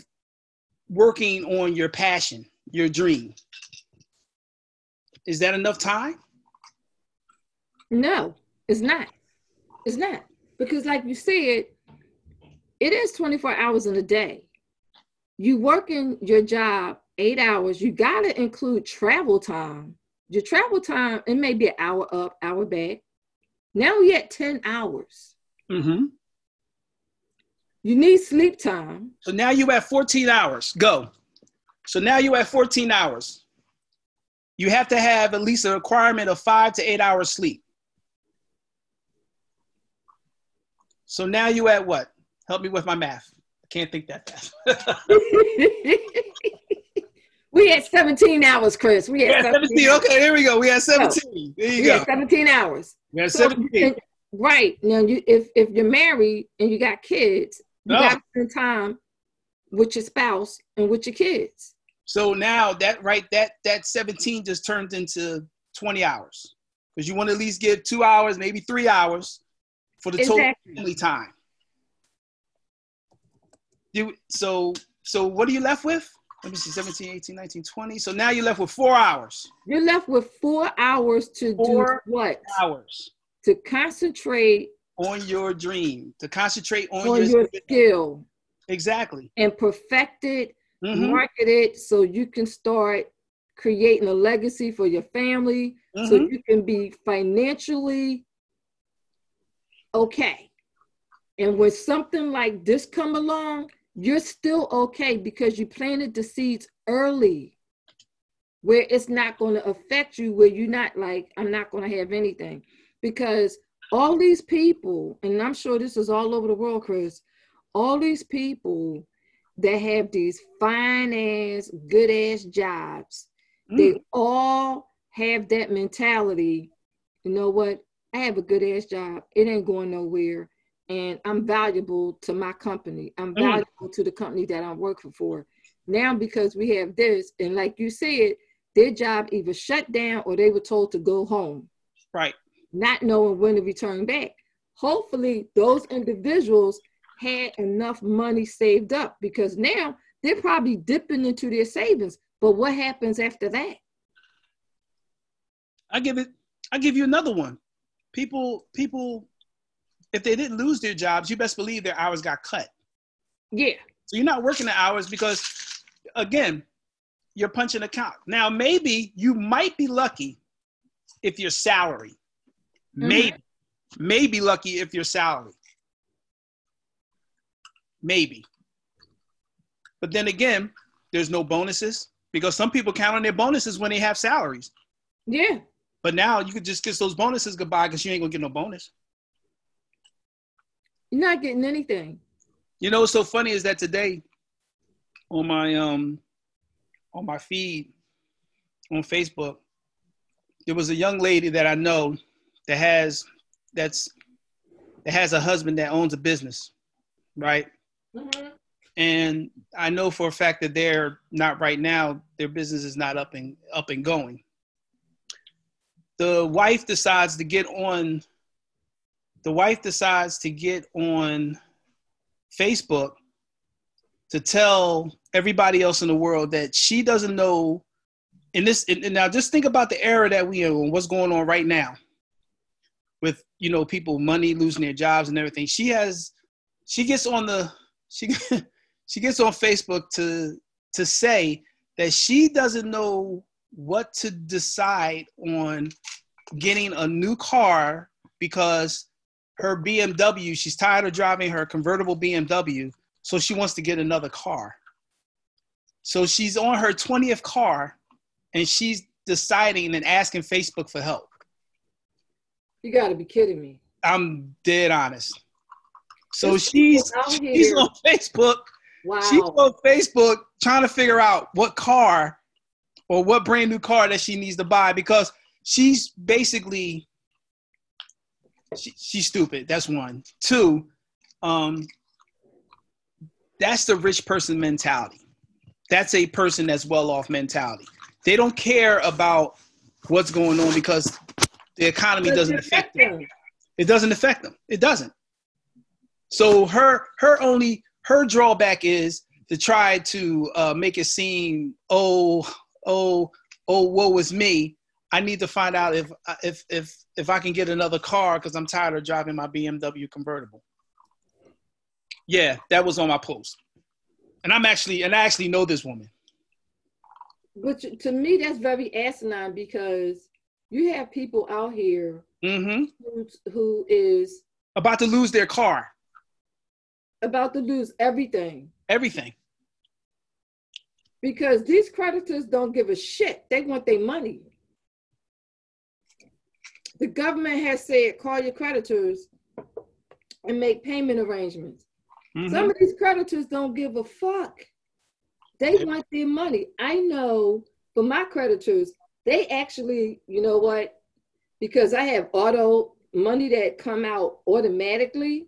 working on your passion, your dream. Is that enough time? No, it's not. It's not. Because like you said, it is 24 hours in a day. You working your job eight hours, you got to include travel time. Your travel time, it may be an hour up, hour back. Now you're at 10 hours. Mm-hmm. You need sleep time. So now you at 14 hours. Go. So now you at 14 hours. You have to have at least a requirement of five to eight hours sleep. So now you at what? Help me with my math. I can't think that fast. We had 17 hours, Chris. We had, 17. 17. Okay, there we go. We had 17. There you we go. Had 17 hours. We had 17. So, right. Now you if if you're married and you got kids, you oh. gotta spend time with your spouse and with your kids. So now that right that that 17 just turned into 20 hours. Because you want to at least give two hours, maybe three hours for the exactly. total family time. You so so what are you left with? Let me see 17 18 19 20 so now you're left with four hours. You're left with four hours to four do what? hours. To concentrate on your dream. To concentrate on, on your, your skill. Exactly. And perfect it mm-hmm. market it so you can start creating a legacy for your family. Mm-hmm. so you can be financially okay. And when something like this come along you're still okay because you planted the seeds early where it's not going to affect you where you're not like i'm not going to have anything because all these people and i'm sure this is all over the world chris all these people that have these fine ass good ass jobs mm. they all have that mentality you know what i have a good ass job it ain't going nowhere and I'm valuable to my company. I'm mm. valuable. To the company that I'm working for. Now, because we have this, and like you said, their job either shut down or they were told to go home. Right. Not knowing when to return back. Hopefully, those individuals had enough money saved up because now they're probably dipping into their savings. But what happens after that? I give it. I give you another one. People, people if they didn't lose their jobs, you best believe their hours got cut. Yeah. So you're not working the hours because, again, you're punching a clock. Now, maybe you might be lucky if your salary. Mm-hmm. Maybe, maybe lucky if your salary. Maybe. But then again, there's no bonuses because some people count on their bonuses when they have salaries. Yeah. But now you could just kiss those bonuses goodbye because you ain't gonna get no bonus. You're not getting anything. You know what's so funny is that today on my um on my feed on Facebook, there was a young lady that I know that has that's that has a husband that owns a business, right? Mm-hmm. And I know for a fact that they're not right now. Their business is not up and up and going. The wife decides to get on the wife decides to get on Facebook to tell everybody else in the world that she doesn't know. In this and now just think about the era that we are in what's going on right now with you know people money losing their jobs and everything. She has she gets on the she she gets on facebook to to say that she doesn't know what to decide on getting a new car because her BMW, she's tired of driving her convertible BMW, so she wants to get another car. So she's on her 20th car and she's deciding and asking Facebook for help. You got to be kidding me. I'm dead honest. So she's she's on Facebook. Wow. She's on Facebook trying to figure out what car or what brand new car that she needs to buy because she's basically she, she's stupid. That's one. Two, um, that's the rich person mentality. That's a person that's well off mentality. They don't care about what's going on because the economy doesn't affect them. It doesn't affect them. It doesn't. So her her only her drawback is to try to uh, make it seem oh oh oh woe is me. I need to find out if if if if I can get another car because I'm tired of driving my BMW convertible. Yeah, that was on my post, and I'm actually and I actually know this woman. But to me, that's very asinine because you have people out here mm-hmm. who, who is about to lose their car, about to lose everything, everything. Because these creditors don't give a shit. They want their money. The government has said call your creditors and make payment arrangements. Mm-hmm. Some of these creditors don't give a fuck. They want their money. I know for my creditors, they actually, you know what? Because I have auto money that come out automatically.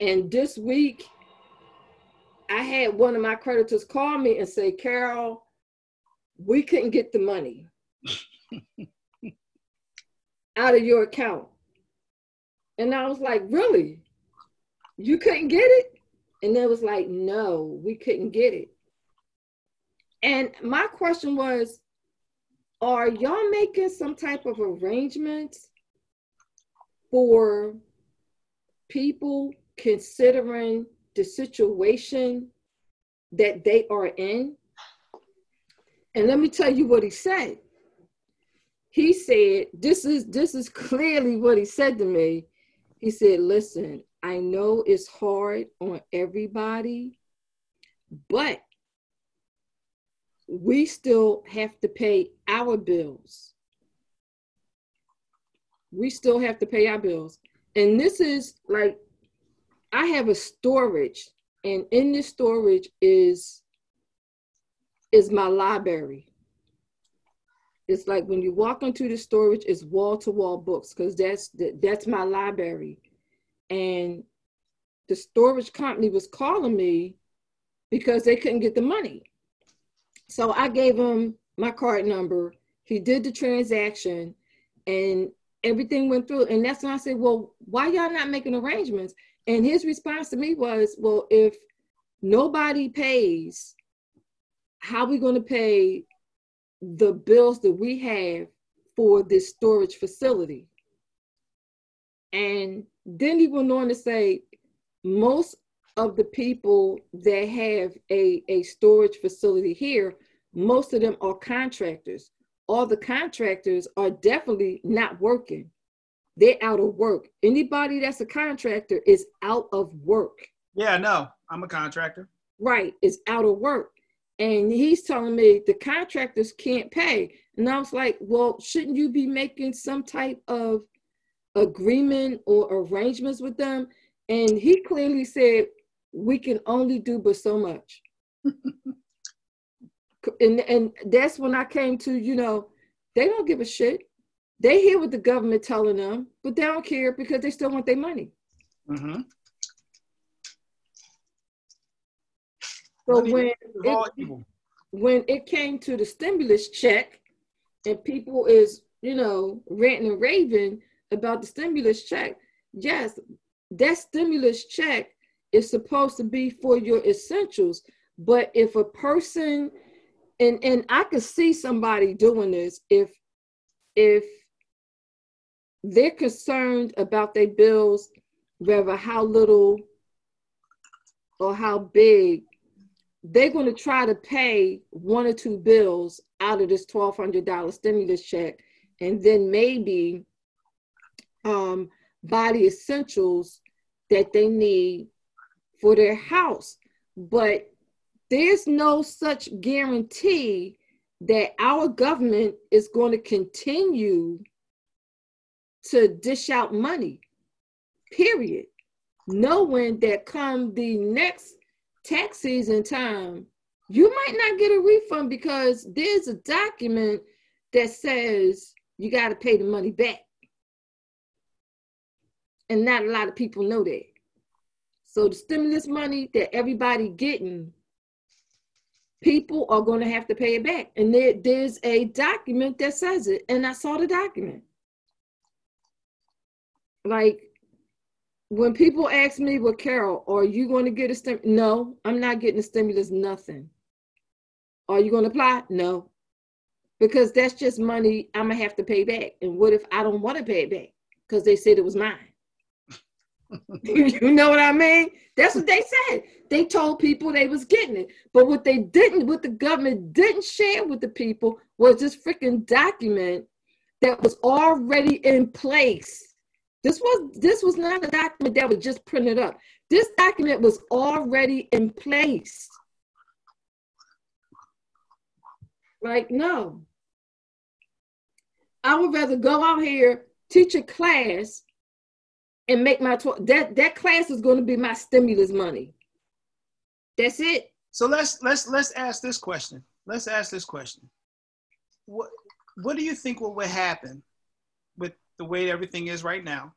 And this week, I had one of my creditors call me and say, Carol, we couldn't get the money out of your account. And I was like, really? You couldn't get it? And they was like, no, we couldn't get it. And my question was, are y'all making some type of arrangements for people considering the situation that they are in? And let me tell you what he said. He said, this is this is clearly what he said to me. He said, listen, I know it's hard on everybody, but we still have to pay our bills. We still have to pay our bills. And this is like, I have a storage, and in this storage is is my library. It's like when you walk into the storage, it's wall to wall books because that's that's my library. And the storage company was calling me because they couldn't get the money. So I gave him my card number. He did the transaction and everything went through. And that's when I said, Well, why y'all not making arrangements? And his response to me was, Well, if nobody pays, how we going to pay the bills that we have for this storage facility? And then he went on to say, most of the people that have a, a storage facility here, most of them are contractors. All the contractors are definitely not working. They're out of work. Anybody that's a contractor is out of work. Yeah, no, I'm a contractor. Right, is out of work. And he's telling me the contractors can't pay. And I was like, well, shouldn't you be making some type of agreement or arrangements with them? And he clearly said, we can only do but so much. and and that's when I came to, you know, they don't give a shit. They hear what the government telling them, but they don't care because they still want their money. Mm-hmm. So when it, when it came to the stimulus check, and people is you know ranting and raving about the stimulus check, yes, that stimulus check is supposed to be for your essentials. But if a person and and I could see somebody doing this if if they're concerned about their bills, whether how little or how big they're going to try to pay one or two bills out of this $1,200 stimulus check and then maybe um, buy the essentials that they need for their house. But there's no such guarantee that our government is going to continue to dish out money, period. Knowing that come the next tax season time, you might not get a refund because there's a document that says you got to pay the money back. And not a lot of people know that. So the stimulus money that everybody getting, people are going to have to pay it back. And there, there's a document that says it. And I saw the document. Like when people ask me, well, Carol, are you going to get a stimulus? No, I'm not getting a stimulus, nothing. Are you going to apply? No. Because that's just money I'm going to have to pay back. And what if I don't want to pay it back? Because they said it was mine. you know what I mean? That's what they said. They told people they was getting it. But what they didn't, what the government didn't share with the people was this freaking document that was already in place this was this was not a document that was just printed up. This document was already in place. Like, no. I would rather go out here, teach a class, and make my tw- that that class is going to be my stimulus money. That's it. So let's let's let's ask this question. Let's ask this question. What what do you think what would happen the way everything is right now.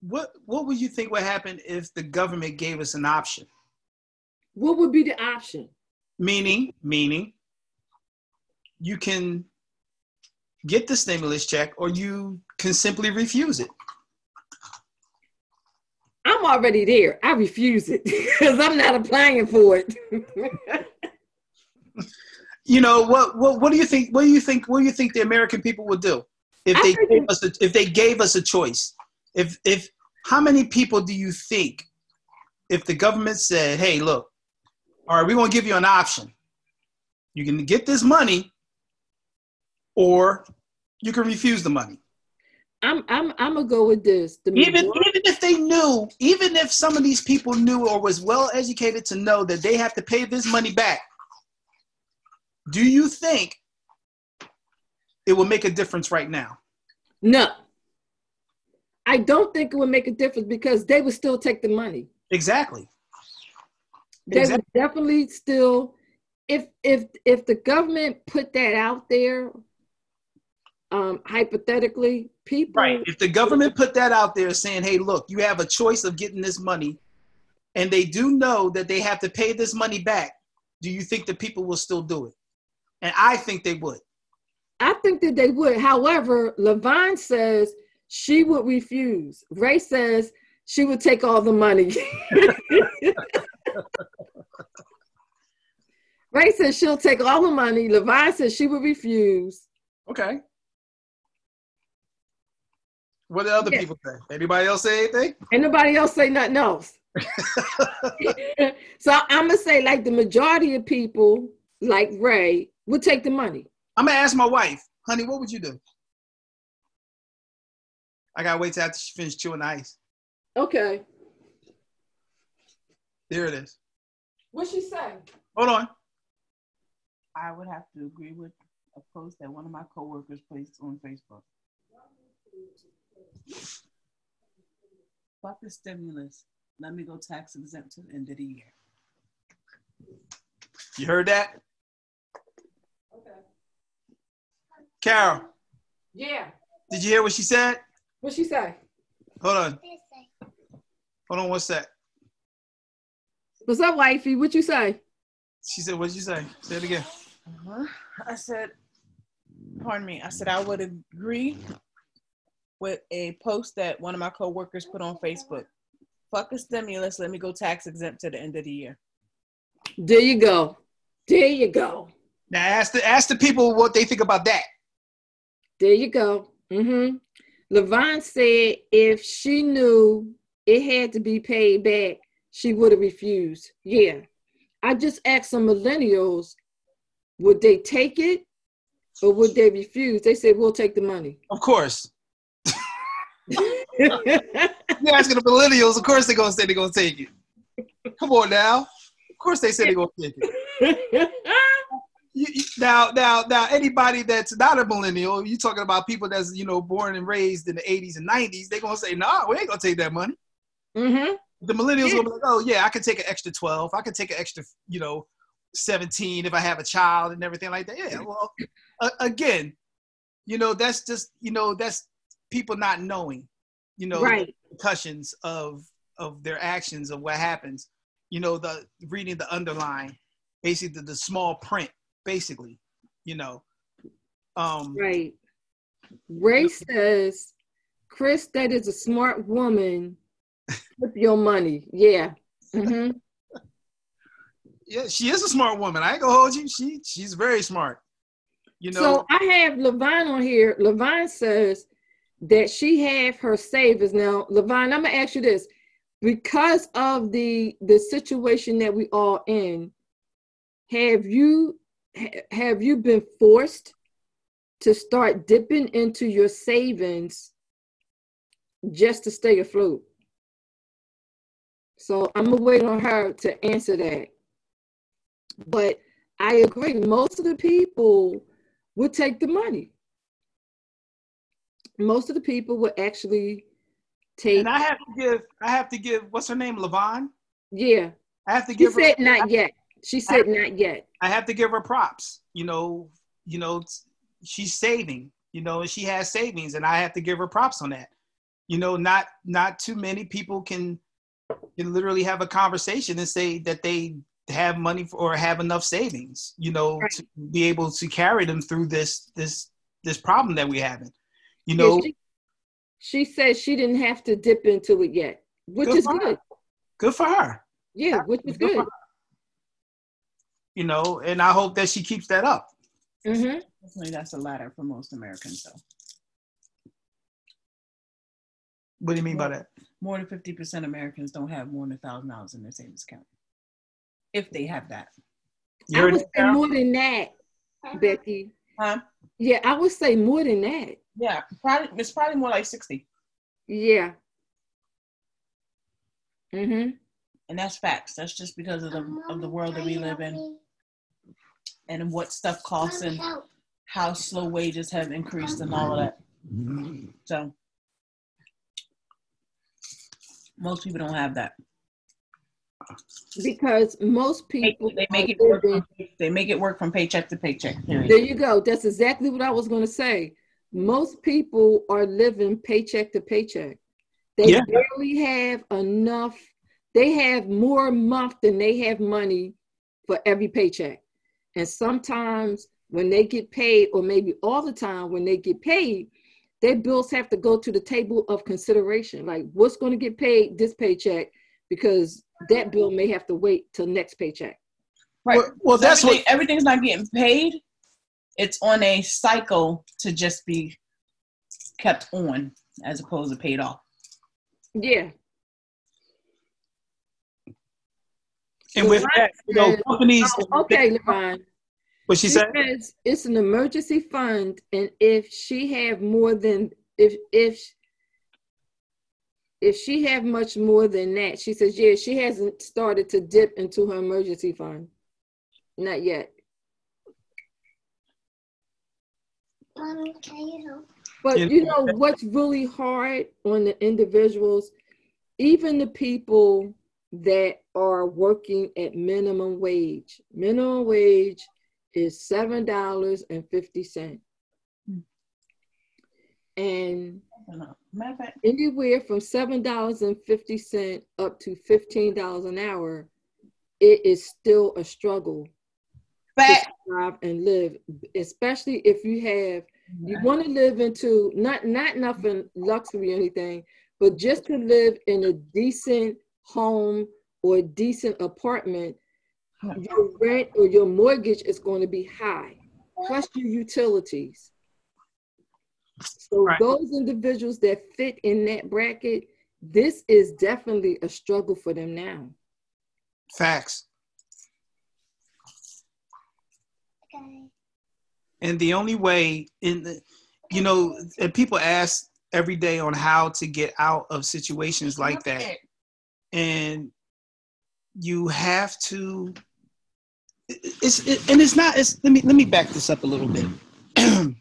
What what would you think would happen if the government gave us an option? What would be the option? Meaning, meaning you can get the stimulus check or you can simply refuse it. I'm already there. I refuse it because I'm not applying for it. you know what, what? What do you think? What do you think? What do you think the American people would do if they gave us a, if they gave us a choice? If if how many people do you think if the government said, "Hey, look, all right, we're going to give you an option. You can get this money, or you can refuse the money." I'm I'm I'm gonna go with this. The even even if they knew, even if some of these people knew or was well educated to know that they have to pay this money back, do you think it will make a difference right now? No. I don't think it would make a difference because they would still take the money. Exactly. They exactly. would definitely still if if if the government put that out there um hypothetically people right if the government put that out there saying hey look you have a choice of getting this money and they do know that they have to pay this money back do you think the people will still do it and i think they would i think that they would however levine says she would refuse. Ray says she would take all the money. Ray says she'll take all the money. Levine says she would refuse. Okay. What did other yeah. people say? Anybody else say anything? Anybody else say nothing else? so I'm gonna say like the majority of people, like Ray, would take the money. I'm gonna ask my wife, honey, what would you do? I gotta wait till after she finishes chewing the ice. Okay. There it is. What she say? Hold on. I would have to agree with a post that one of my coworkers placed on Facebook. Fuck the stimulus. Let me go tax exempt to the end of the year. You heard that? Okay. Carol. Yeah. Did you hear what she said? What she say? Hold on. Hold on, what's that? What's up, wifey? What you say? She said, what'd you say? Say it again. Uh-huh. I said, pardon me. I said I would agree with a post that one of my coworkers put on Facebook. Fuck a stimulus. Let me go tax exempt to the end of the year. There you go. There you go. Now ask the ask the people what they think about that. There you go. Mm-hmm. Levine said if she knew it had to be paid back, she would have refused. Yeah. I just asked some millennials, would they take it or would they refuse? They said, we'll take the money. Of course. You're asking the millennials, of course they're gonna say they're gonna take it. Come on now. Of course they say they're gonna take it. You- now, now, now, anybody that's not a millennial, you're talking about people that's you know born and raised in the 80s and 90s, they're gonna say, nah, we ain't gonna take that money. hmm The millennials Yeah. will be like, oh yeah, I can take an extra 12. I can take an extra, you know, 17 if I have a child and everything like that. Yeah, well, uh, again, you know, that's just, you know, that's people not knowing, you know, Right. the repercussions of of their actions of what happens. You know, the reading the underline, basically the, the small print, basically, you know. Um Right. Ray says, Chris, that is a smart woman. Flip your money. Yeah. hmm yeah, she is a smart woman. I ain't gonna hold you. She she's very smart. You know, So I have Levine on here. Levine says that she have her savings. Now, Levine, I'm gonna ask you this. Because of the the situation that we all in, have you ha- have you been forced to start dipping into your savings just to stay afloat? So I'm gonna wait on her to answer that. But I agree, most of the people would take the money. Most of the people would actually take, and I have to give I have to give what's her name, Levon? yeah. I have to She give said her not yet. She said not yet. I have to give her props. You know, you know, she's saving. You know, and she has savings, and I have to give her props on that. You know, not not too many people can can literally have a conversation and say that they have money for, or have enough savings. You know, Right. to be able to carry them through this this this problem that we're having. You Yeah, know, she, she said she didn't have to dip into it yet, which Good is for her. good. good for her. Yeah, which is Good good. Her. You know, and I hope that she keeps that up. Mm-hmm. Definitely that's the latter for most Americans, though. What do you mean by that? More than 50% Americans don't have more than $1,000 in their savings account. If they have that. You I would say more than that, Becky. Huh? Yeah, I would say more than that. Yeah, probably it's probably more like 60. Yeah. Mm-hmm. And that's facts. That's just because of the of the world that we live in and what stuff costs and how slow wages have increased and all of that. So most people don't have that. Because most people they make it work. From, they make it work from paycheck to paycheck. Period. There you go. That's exactly what I was going to say. Most people are living paycheck to paycheck. They Yeah. barely have enough. They have more month than they have money for every paycheck. And sometimes when they get paid, or maybe all the time when they get paid, their bills have to go to the table of consideration. Like what's going to get paid this paycheck because that bill may have to wait till next paycheck. Right. Well, well, So that's everything, what everything's not getting paid. It's on a cycle to just be kept on as opposed to paid off. Yeah. And with that, you know, companies. Oh, okay, Levon. What she She said? says it's an emergency fund, and if she have more than if if if she have much more than that, she says, yeah, she hasn't started to dip into her emergency fund, not yet. Mommy, can you help? But You you know- know what's really hard on the individuals, even the people that are working at minimum wage. Minimum wage is seven dollars and fifty cent, and I don't know. Matter of fact, anywhere from seven dollars and fifty cent up to fifteen dollars an hour, it is still a struggle to survive and live, especially if you have you want to live into not not nothing luxury or anything, but just to live in a decent home or a decent apartment, your rent or your mortgage is going to be high, plus your utilities. So Right. those individuals that fit in that bracket, this is definitely a struggle for them now. Facts. And the only way in the, you know, and people ask every day on how to get out of situations like that. And you have to it's it, and it's not it's let me let me back this up a little bit.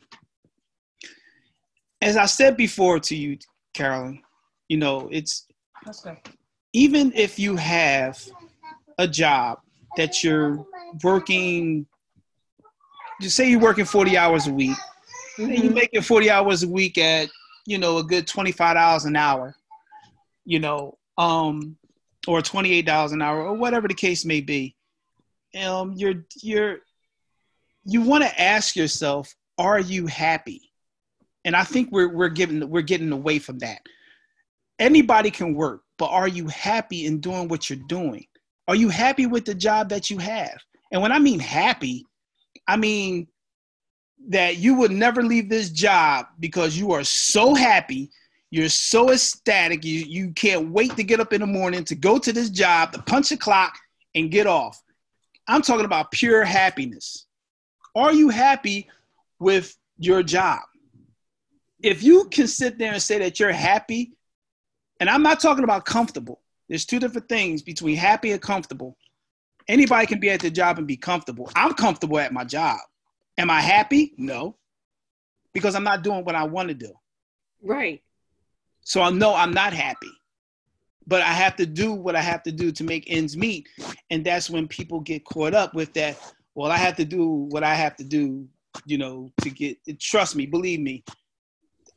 As I said before to you, Carolyn, you know, it's even if you have a job that you're working just say you're working 40 hours a week mm-hmm. and you're making 40 hours a week at you know a good $25 an hour you know um or $28 an hour or whatever the case may be um you're you're you want to ask yourself are you happy? And i think we're we're getting we're getting away from that. Anybody can work but are you happy in doing what you're doing? Are you happy with the job that you have? And when i mean happy I mean, that you would never leave this job because you are so happy, you're so ecstatic, you, you can't wait to get up in the morning to go to this job, to punch a clock and get off. I'm talking about pure happiness. Are you happy with your job? If you can sit there and say that you're happy, and I'm not talking about comfortable, there's two different things between happy and comfortable. Anybody can be at the job and be comfortable. I'm comfortable at my job. Am I happy? No, because I'm not doing what I want to do. Right. So I know I'm not happy, but I have to do what I have to do to make ends meet. And that's when people get caught up with that. Well, I have to do what I have to do, you know, to get, it. trust me, believe me.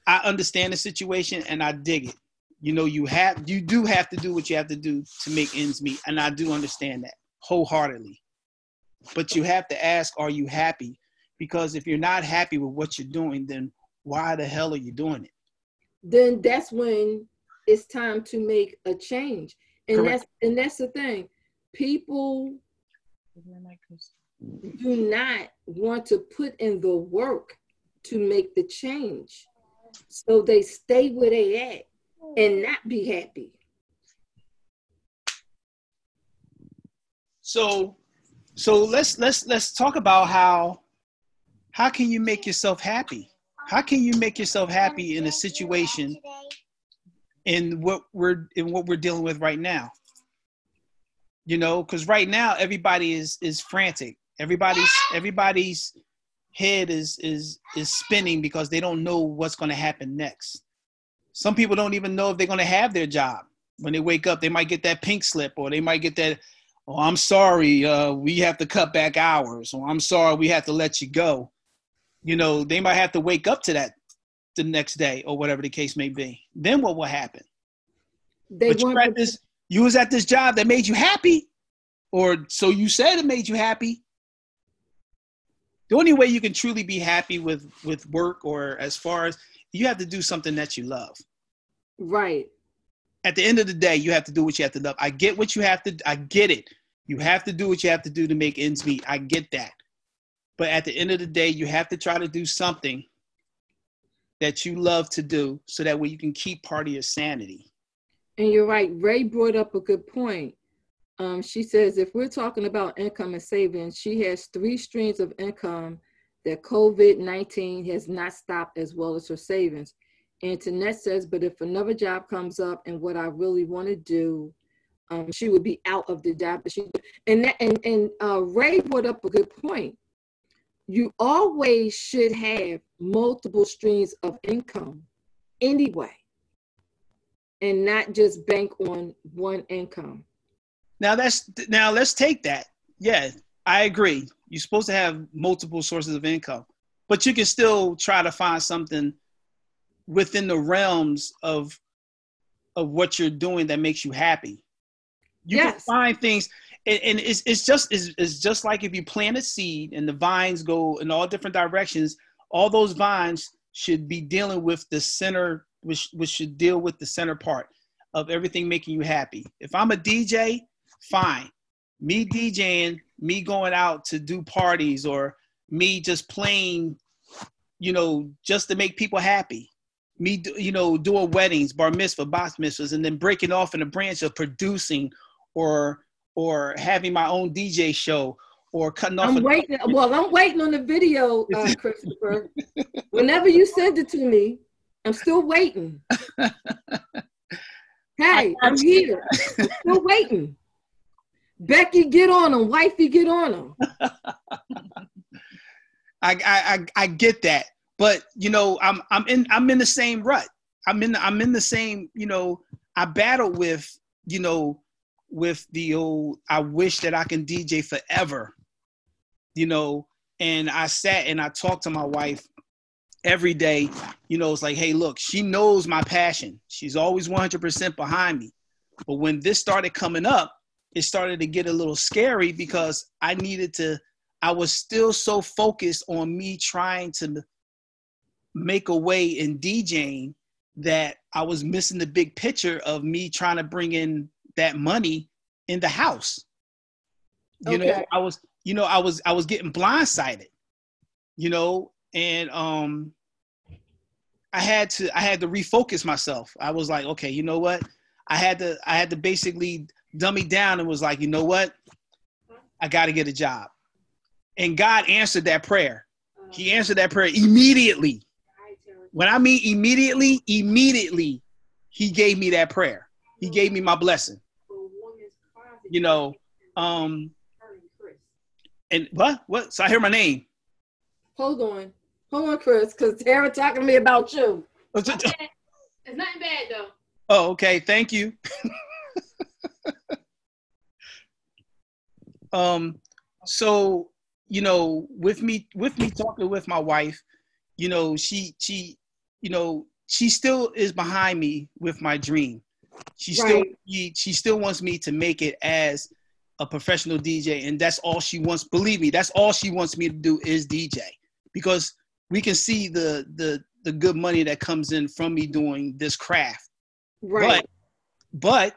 I understand the situation and I dig it. You know, you have, you do have to do what you have to do to make ends meet. And I do understand that wholeheartedly. But you have to ask, are you happy? Because if you're not happy with what you're doing, then why the hell are you doing it? Then that's when it's time to make a change. And Correct. that's and that's the thing. People do not want to put in the work to make the change. So they stay where they at and not be happy. So, so let's let's let's talk about how how can you make yourself happy? How can you make yourself happy in a situation in what we're in what we're dealing with right now? You know, because right now everybody is is frantic. Everybody's everybody's head is is is spinning because they don't know what's going to happen next. Some people don't even know if they're going to have their job when they wake up. They might get that pink slip, or they might get that oh, I'm sorry, uh, we have to cut back hours, or I'm sorry, we have to let you go. You know, they might have to wake up to that the next day or whatever the case may be. Then what will happen? They but you, at this, you was at this job that made you happy, or so you said it made you happy. The only way you can truly be happy with with work or as far as you have to do something that you love. Right at the end of the day, you have to do what you have to love. I get what you have to. I get it. You have to do what you have to do to make ends meet. I get that. But at the end of the day, you have to try to do something that you love to do so that way you can keep part of your sanity. And you're right. Ray brought up a good point. Um, she says if we're talking about income and savings, she has three streams of income that COVID 19 has not stopped, as well as her savings. And Antoinette says, but if another job comes up and what I really want to do, um, she would be out of the job. But she and that, and and uh, Ray brought up a good point. You always should have multiple streams of income, anyway, and not just bank on one income. Now that's now let's take that. Yeah, I agree. You're supposed to have multiple sources of income, but you can still try to find something within the realms of of what you're doing that makes you happy. You yes. can find things and, and, it's, it's just it's, it's just like if you plant a seed and the vines go in all different directions, all those vines should be dealing with the center, which which should deal with the center part of everything making you happy. If I'm a DJ, fine. Me DJing, me going out to do parties or me just playing, you know, just to make people happy me, you know, doing weddings, bar mitzvah, bat mitzvahs, and then breaking off in a branch of producing or or having my own DJ show or cutting off. I'm waiting. Well, I'm waiting on the video, uh, Christopher. Whenever you send it to me, I'm still waiting. Hey, I'm here. I'm still waiting. Becky, get on them. Wifey, get on them. I, I I I get that, but you know, I'm I'm in I'm in the same rut. I'm in I'm in the same. You know, I battle with you know with the old. I wish that I can DJ forever. You know, and I sat and I talked to my wife every day. You know, it's like, hey, look, she knows my passion. She's always 100% behind me. But when this started coming up, it started to get a little scary because I needed to I was still so focused on me trying to make a way in DJing that I was missing the big picture of me trying to bring in that money in the house. You know, I was, you know, I was, I was getting blindsided, you know, and um, I had to, I had to refocus myself. I was like, okay, you know what? I had to, I had to basically dummy down and was like, you know what? I got to get a job. And God answered that prayer. He answered that prayer immediately. When I mean immediately, immediately, He gave me that prayer. He gave me my blessing. You know, um, and what? What? So I hear my name. Hold on. Hold on, Chris, because Tara talking to me about you. It's nothing bad though. Oh, okay. Thank you. um, so you know, with me, with me talking with my wife, you know, she, she, you know, she still is behind me with my dream. She still, she, she still wants me to make it as a professional DJ, and that's all she wants. Believe me, that's all she wants me to do is DJ, because we can see the the the good money that comes in from me doing this craft. Right. But but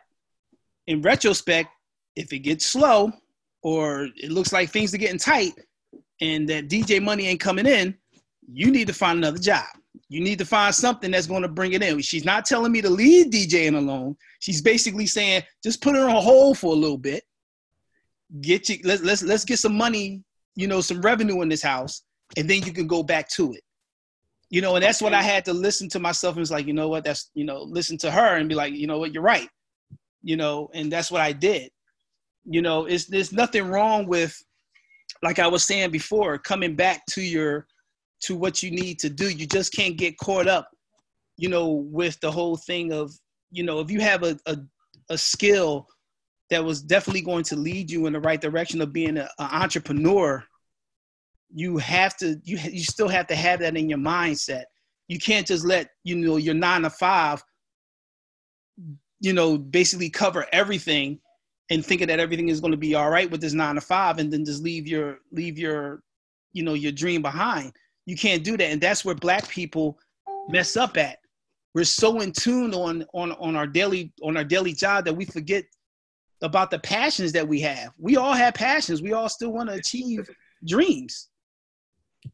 in retrospect, if it gets slow or it looks like things are getting tight and that DJ money ain't coming in, you need to find another job. You need to find something that's going to bring it in. She's not telling me to leave DJing alone. She's basically saying just put it on hold for a little bit. Get you let's let's let's get some money, you know, some revenue in this house, and then you can go back to it. You know, and that's what I had to listen to myself and was like, you know what, that's you know, listen to her and be like, you know what, you're right. You know, and that's what I did. You know, it's there's nothing wrong with like I was saying before, coming back to your to what you need to do. You just can't get caught up, you know, with the whole thing of, you know, if you have a a, a skill that was definitely going to lead you in the right direction of being an entrepreneur, you have to you you still have to have that in your mindset. You can't just let you know your nine to five, you know, basically cover everything and thinking that everything is going to be all right with this nine to five, and then just leave your leave your you know your dream behind. You can't do that, and that's where black people mess up at. We're so in tune on on on our daily on our daily job that we forget about the passions that we have. We all have passions. We all still want to achieve dreams.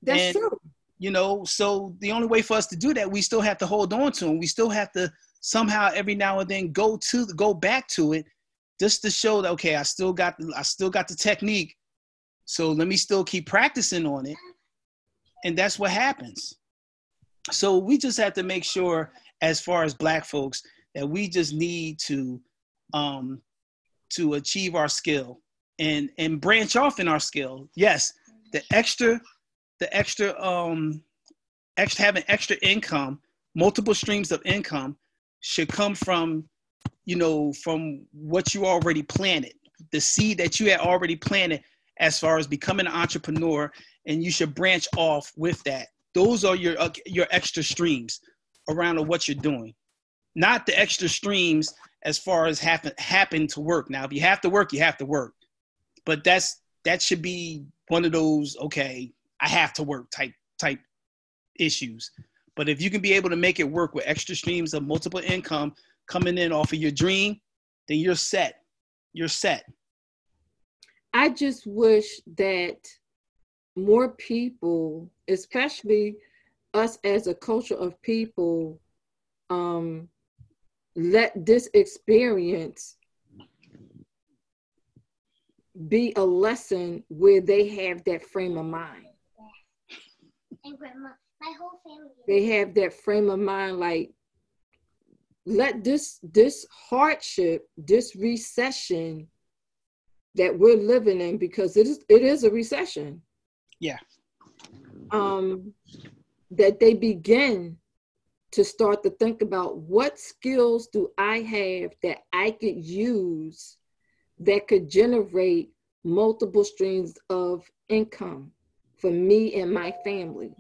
That's And- true. You know, so the only way for us to do that, we still have to hold on to them. We still have to somehow every now and then go to go back to it just to show that okay, I still got the, I still got the technique. So let me still keep practicing on it. And that's what happens. So we just have to make sure as far as black folks that we just need to um to achieve our skill and and branch off in our skill. Yes, the extra the extra um extra having extra income, multiple streams of income should come from you know from what you already planted, the seed that you had already planted as far as becoming an entrepreneur and you should branch off with that. Those are your uh, your extra streams around of what you're doing. Not the extra streams as far as happen happen to work. Now, if you have to work, you have to work. But that's that should be one of those okay, I have to work type type issues. But if you can be able to make it work with extra streams of multiple income coming in off of your dream, then you're set. You're set. I just wish that more people, especially us as a culture of people, um, let this experience be a lesson where they have that frame of mind. And grandma, my whole family. They have that frame of mind like let this this hardship, this recession that we're living in because it is it is a recession. Yeah. Um that they begin to start to think about what skills do I have that I could use that could generate multiple streams of income for me and my family.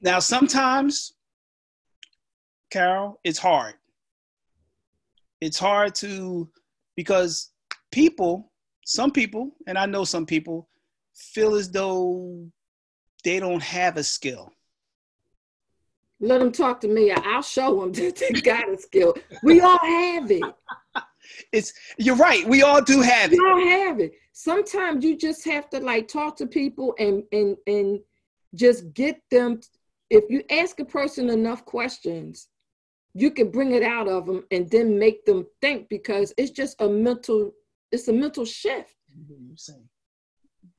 Now, sometimes, Carol, it's hard. It's hard to, because people, some people, and I know some people, feel as though they don't have a skill. Let them talk to me. I'll show them that they got a skill. We all have it. It's you're right. We all do have We it. all have it. Sometimes you just have to like talk to people and and and just get them. If you ask a person enough questions, you can bring it out of them and then make them think because it's just a mental. It's a mental shift. Mm-hmm,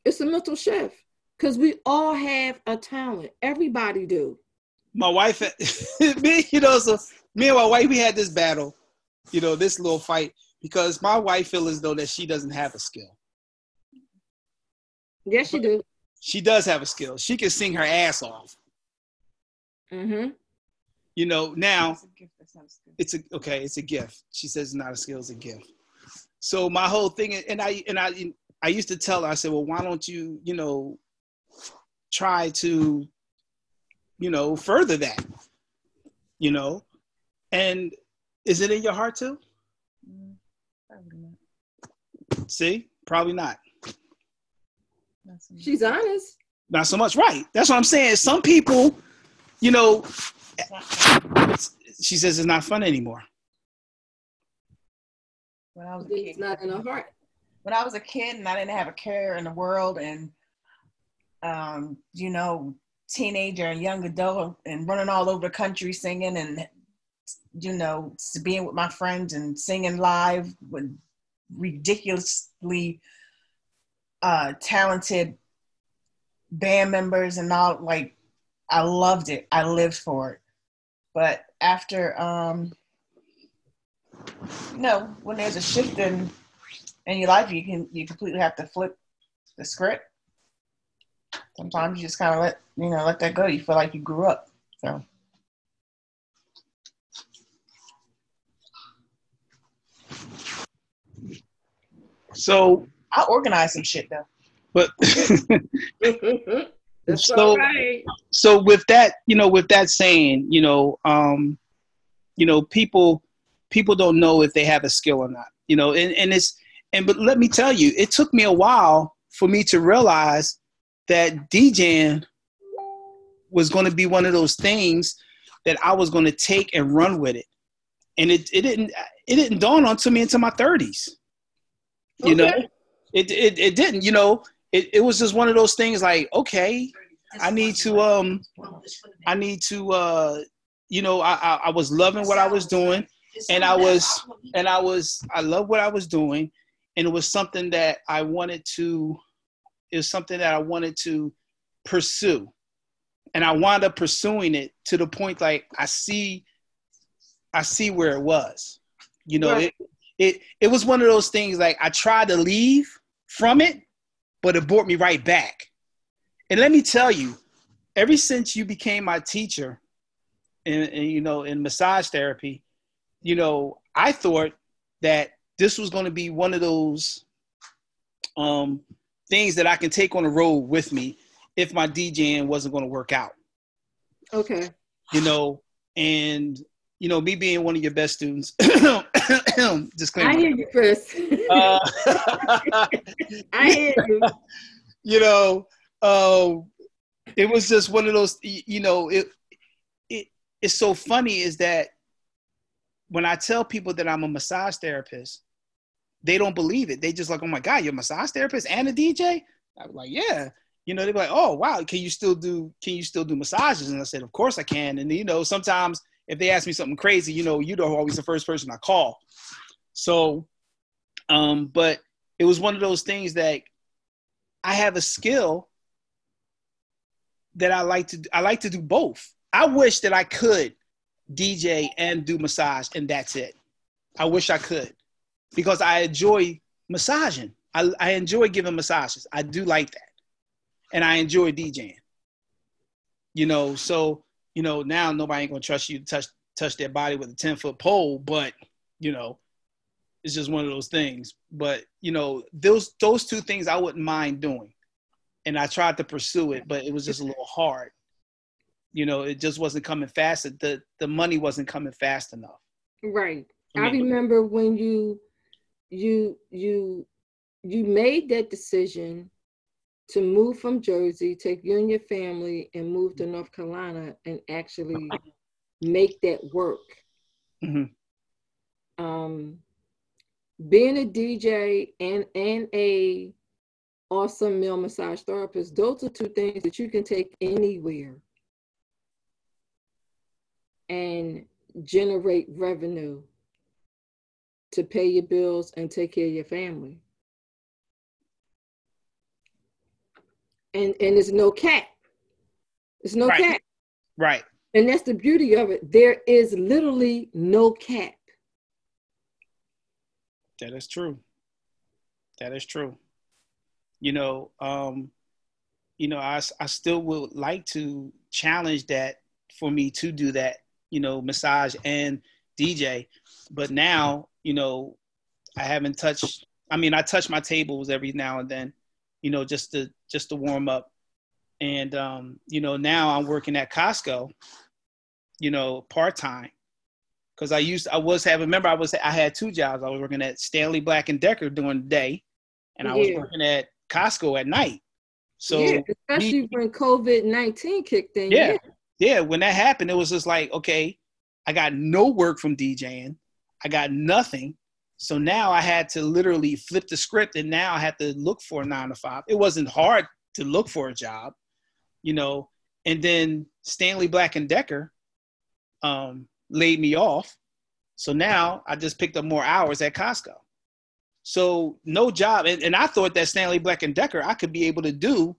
It's a mental shift because we all have a talent. Everybody do. My wife, me, you know, so me and my wife, we had this battle, you know, this little fight because my wife feels as though that she doesn't have a skill. Yes, she do. She does have a skill. She can sing her ass off. Mm-hmm. You know, now It's a gift, that's not a skill. it's a okay, it's a gift. She says it's not a skill, it's a gift. So my whole thing, and I and I I used to tell her, I said, well, why don't you, you know, try to, you know, further that, you know, and is it in your heart too? Mm, probably not. See, probably not. Not so. She's honest. Not so much, right? That's what I'm saying. Some people, you know, It's not fun. she says it's not fun anymore. When I was a kid, It's not in her heart. When I was a kid and I didn't have a care in the world and um, you know, teenager and young adult and running all over the country singing and you know, being with my friends and singing live with ridiculously uh talented band members and all like I loved it. I lived for it. But after um no, when there's a shift in in your life, you can you completely have to flip the script. Sometimes you just kind of let you know let that go. You feel like you grew up. So So, I organize some shit though. but That's So- all right. so with that, you know, with that saying, you know, um, you know, people people don't know if they have a skill or not. You know, and, and it's and but let me tell you, it took me a while for me to realize that DJing was going to be one of those things that I was going to take and run with it. And it, it didn't it didn't dawn onto me until my 30s. You know, it, it it didn't, you know, it, it was just one of those things like, okay, I need to um I need to uh you know I, I I was loving what I was doing and I was and I was I love what I was doing and it was something that I wanted to it was something that I wanted to pursue. And I wound up pursuing it to the point like I see I see where it was. You know Right. it it it was one of those things like I tried to leave from it but it brought me right back. And let me tell you, ever since you became my teacher, in, in you know in massage therapy, you know I thought that this was going to be one of those um, things that I can take on the road with me if my DJing wasn't going to work out. Okay. You know, and you know me being one of your best students. disclaimer. I hear you, Chris. Uh, I hear you. you know, um, it was just one of those. You know, it it it's so funny is that when I tell people that I'm a massage therapist, they don't believe it. They just like, oh my god, you're a massage therapist and a DJ. I'm like, yeah. You know, they're like, oh wow, can you still do? Can you still do massages? And I said, of course I can. And you know, sometimes if they ask me something crazy, you know, you're always the first person I call. So Um, but it was one of those things that I have a skill that I like to I like to do both. I wish that I could DJ and do massage and that's it. I wish I could because I enjoy massaging. I, I enjoy giving massages. I do like that. And I enjoy DJing. You know, so you know, now nobody ain't gonna trust you to touch touch their body with a 10 foot pole, but you know, it's just one of those things. But you know, those those two things I wouldn't mind doing. And I tried to pursue it, but it was just a little hard. You know, it just wasn't coming fast. The the money wasn't coming fast enough. Right. I I remember when you you you you made that decision to move from Jersey, take you and your family and move to North Carolina and actually make that work. Mhm. Um, being a DJ and and a awesome male massage therapist, those are two things that you can take anywhere and generate revenue to pay your bills and take care of your family. And and there's no cap. There's no Right. cap. Right. And that's the beauty of it. There is literally no cap. That is true. That is true. You know, um, you know, I, I still would like to challenge that for me to do that, you know, massage and DJ. But now, you know, I haven't touched I mean, I touch my tables every now and then, you know, just to just to warm up. And um, you know, now I'm working at Costco, you know, part-time because I used I was having remember I was I had two jobs. I was working at Stanley Black and Decker during the day, and I was Yeah. working at Costco at night. So yeah, especially me- when COVID 19 kicked in. yeah, yeah. When that happened, it was just like, okay, I got no work from DJing. I got nothing. So now I had to literally flip the script, and now I had to look for a nine to five. It wasn't hard to look for a job, you know. And then Stanley Black and Decker um, laid me off. So now I just picked up more hours at Costco. So no job, and, and I thought that Stanley Black and Decker I could be able to do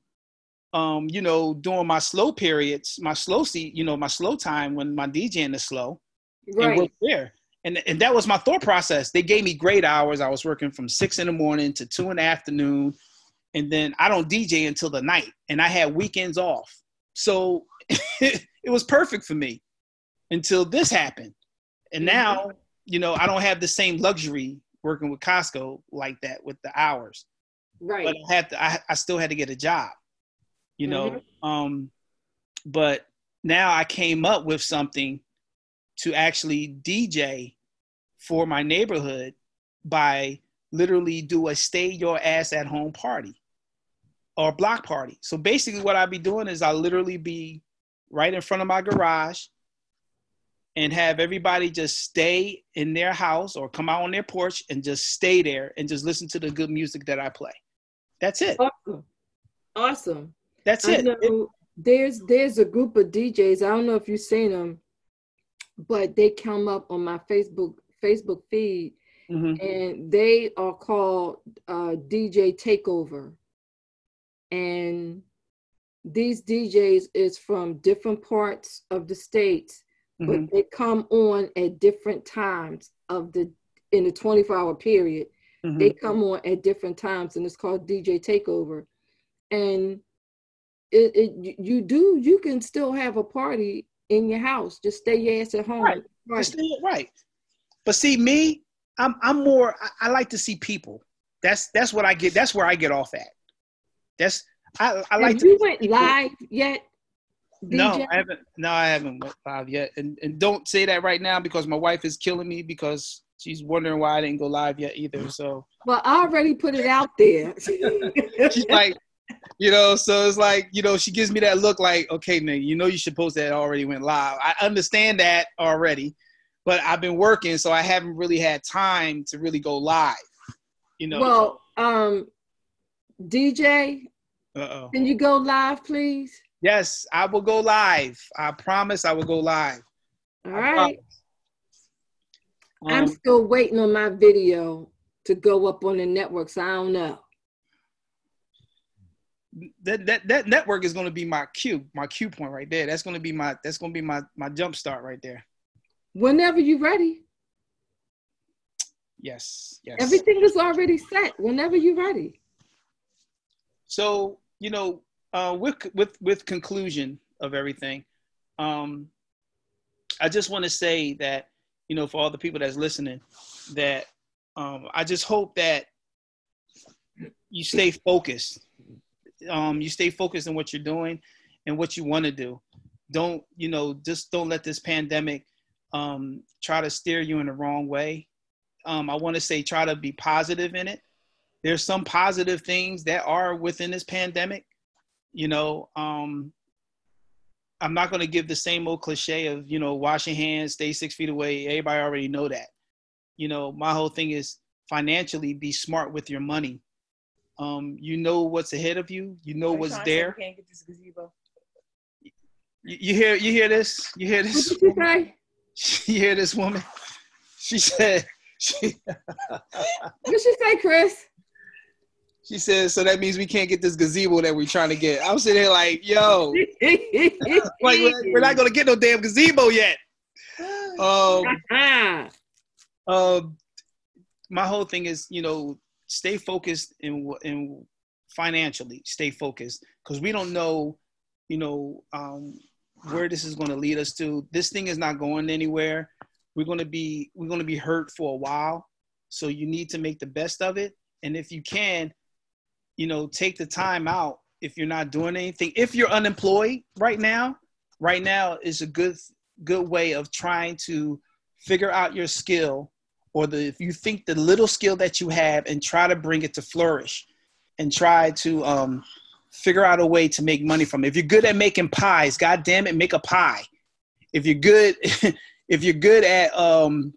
um, you know, during my slow periods, my slow seat, you know, my slow time when my DJing is slow and Right. work there. And, and that was my thought process. They gave me great hours. I was working from six in the morning to two in the afternoon. And then I don't DJ until the night. And I had weekends off. So it was perfect for me until this happened. And now, you know, I don't have the same luxury working with Costco like that with the hours Right. but I had to, I, I still had to get a job, you know. Um, but now I came up with something to actually DJ for my neighborhood by literally do a stay your ass at home party or block party. So basically, what I'll be doing is I'll literally be right in front of my garage and have everybody just stay in their house or come out on their porch and just stay there and just listen to the good music that I play. That's it. awesome. Awesome. That's it. there's there's a group of DJs. I don't know if you've seen them, but they come up on my Facebook Facebook feed, Mhm. and they are called uh, DJ Takeover. And these DJs is from different parts of the states, Mhm. but they come on at different times of the in the 24 hour period. Mhm. They come on at different times, and it's called DJ Takeover. And it, it you- do you can still have a party in your house. Just stay your ass at home. Right. Do it right. But see, me, I'm I'm more. I, I like to see people. That's that's what I get. That's where I get off at. That's I, I like Have to. you went live yet? No, I haven't. No, I haven't went live yet. And and don't say that right now because my wife is killing me because she's wondering why I didn't go live yet either. So Well, I already put it out there. she's like, you know, so it's like, you know, she gives me that look like, okay, nigga, you know, you should post that already went live. I understand that already, but I've been working, so I haven't really had time to really go live. You know. well, um, DJ, uh oh. can you go live, please? Yes, I will go live. I promise I will go live. All right. Promise. I'm Um, still waiting on my video to go up on the networks. I don't know. That that that network is going to be my cue, my cue point right there. That's going to be my that's going to be my my jump start right there. Whenever you're ready, Yes, yes. everything is already set. Whenever you're ready. So you know, uh, with with with conclusion of everything, um, I just want to say that you know, for all the people that's listening, that um, I just hope that you stay focused. Um, you stay focused on what you're doing and what you want to do. Don't you know? Just don't let this pandemic um, try to steer you in the wrong way. Um, I want to say try to be positive in it there's some positive things that are within this pandemic. You know, um, I'm not going to give the same old cliche of you know wash your hands, stay six feet away. Everybody already know that. You know, my whole thing is financially be smart with your money. Um, you know what's ahead of you. You know what's trying to say there. we Can't get this gazebo. You, you hear you hear this? You hear What this? did you say? You hear this woman? She said she What she say, Chris? she said so that means we can't get this gazebo that we're trying to get. I'm sitting here like, yo, like we're, we're not gonna get no damn gazebo yet. Um, Ah, um, my whole thing is, you know, stay focused in in financially, stay focused because we don't know, you know, um, where this is going to lead us to. This thing is not going anywhere. We're going to be we're going to be hurt for a while, so you need to make the best of it. And if you can, you know, take the time out if you're not doing anything. If you're unemployed right now, right now is a good good way of trying to figure out your skill or the if you think the little skill that you have and try to bring it to flourish and try to um, figure out a way to make money from it. If you're good at making pies, god damn it, make a pie. If you're good if you're good at um,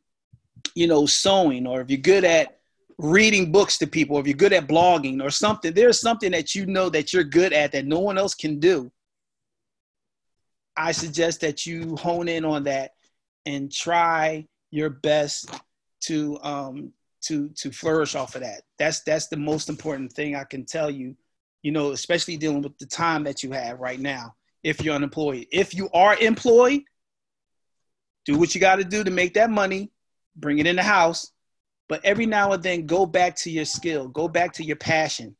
you know sewing or if you're good at reading books to people, or if you're good at blogging or something, there's something that you know that you're good at that no one else can do. I suggest that you hone in on that and try your best to um, to to flourish off of that. That's that's the most important thing I can tell you. You know, especially dealing with the time that you have right now. If you're unemployed, if you are employed, do what you got to do to make that money, bring it in the house. But every now and then, go back to your skill, go back to your passion.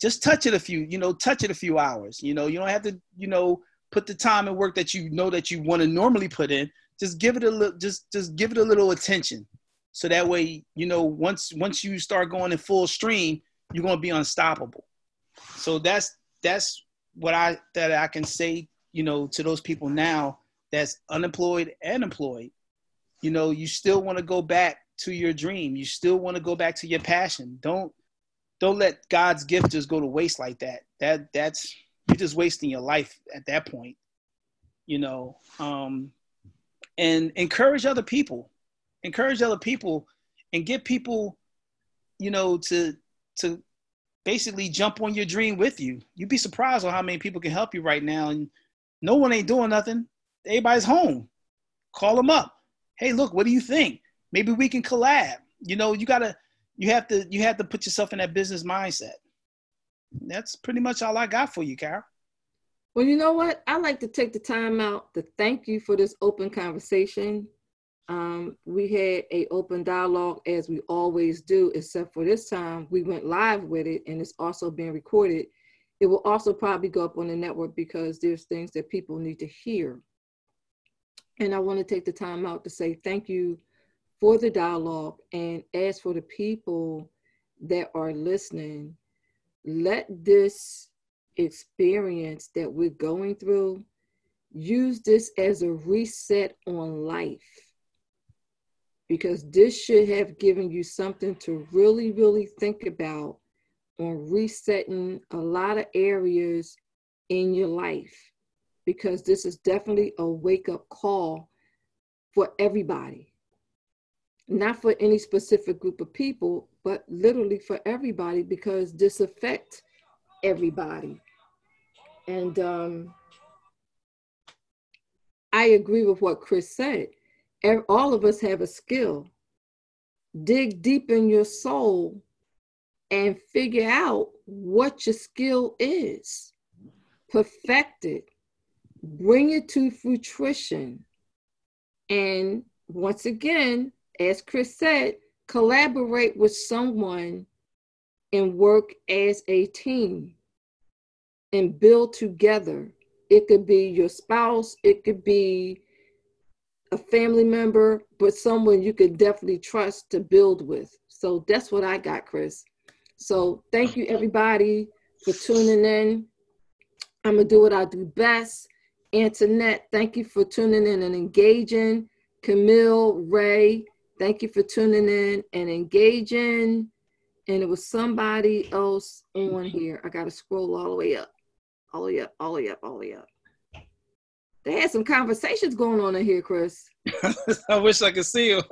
Just touch it a few, you know, touch it a few hours. You know, you don't have to, you know, put the time and work that you know that you want to normally put in. Just give it a little, just just give it a little attention. So that way, you know, once once you start going in full stream, you're gonna be unstoppable. So that's that's what I that I can say, you know, to those people now that's unemployed and employed. You know, you still want to go back to your dream. You still want to go back to your passion. Don't don't let God's gift just go to waste like that. That that's you're just wasting your life at that point. You know, um, and encourage other people. Encourage other people and get people, you know, to to basically jump on your dream with you. You'd be surprised on how many people can help you right now. And no one ain't doing nothing. Everybody's home. Call them up. Hey, look, what do you think? Maybe we can collab. You know, you gotta, you have to, you have to put yourself in that business mindset. That's pretty much all I got for you, Carol. Well, you know what? I like to take the time out to thank you for this open conversation. Um, we had a open dialogue as we always do, except for this time we went live with it and it's also being recorded. It will also probably go up on the network because there's things that people need to hear. And I want to take the time out to say thank you for the dialogue and as for the people that are listening, let this experience that we're going through, use this as a reset on life. Because this should have given you something to really, really think about on resetting a lot of areas in your life. Because this is definitely a wake up call for everybody. Not for any specific group of people, but literally for everybody, because this affects everybody. And um, I agree with what Chris said. All of us have a skill. dig deep in your soul and figure out what your skill is. Perfect it, bring it to fruition. And once again, as Chris said, collaborate with someone and work as a team and build together. It could be your spouse, it could be a family member, but someone you could definitely trust to build with. So that's what I got, Chris. So thank you, everybody, for tuning in. I'm to do what I do best. Antoinette, thank you for tuning in and engaging. Camille, Ray, thank you for tuning in and engaging. And it was somebody else on here. I got to scroll all the way up, all the way up, all the way up, all the way up. They had some conversations going on in here, Chris. I wish I could see you.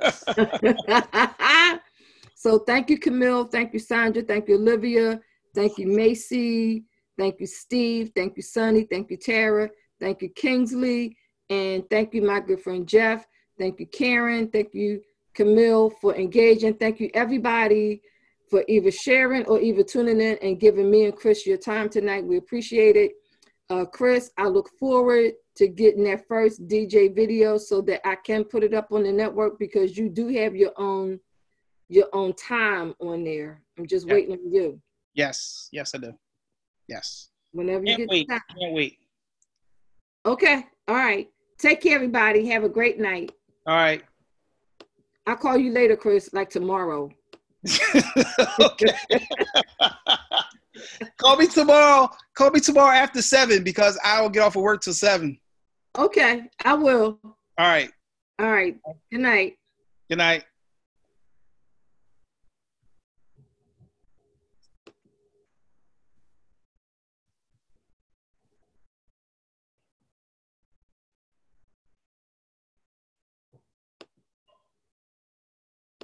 so thank you, Camille. Thank you, Sandra. Thank you, Olivia. Thank you, Macy. Thank you, Steve. Thank you, Sonny. Thank you, Tara. Thank you, Kingsley. And thank you, my good friend Jeff. Thank you, Karen. Thank you, Camille, for engaging. Thank you, everybody, for either sharing or either tuning in and giving me and Chris your time tonight. We appreciate it. Uh, Chris, I look forward to getting that first DJ video so that I can put it up on the network because you do have your own your own time on there. I'm just Yeah. waiting on you. yes, yes, I do. Yes. Whenever you Can't get wait. time. Can't wait. Okay. All right. Take care, everybody. Have a great night. All right. I'll call you later, Chris, like tomorrow. okay. Call me tomorrow. Call me tomorrow after seven because I will get off of work till seven. Okay, I will. All right. All right. Good night. Good night.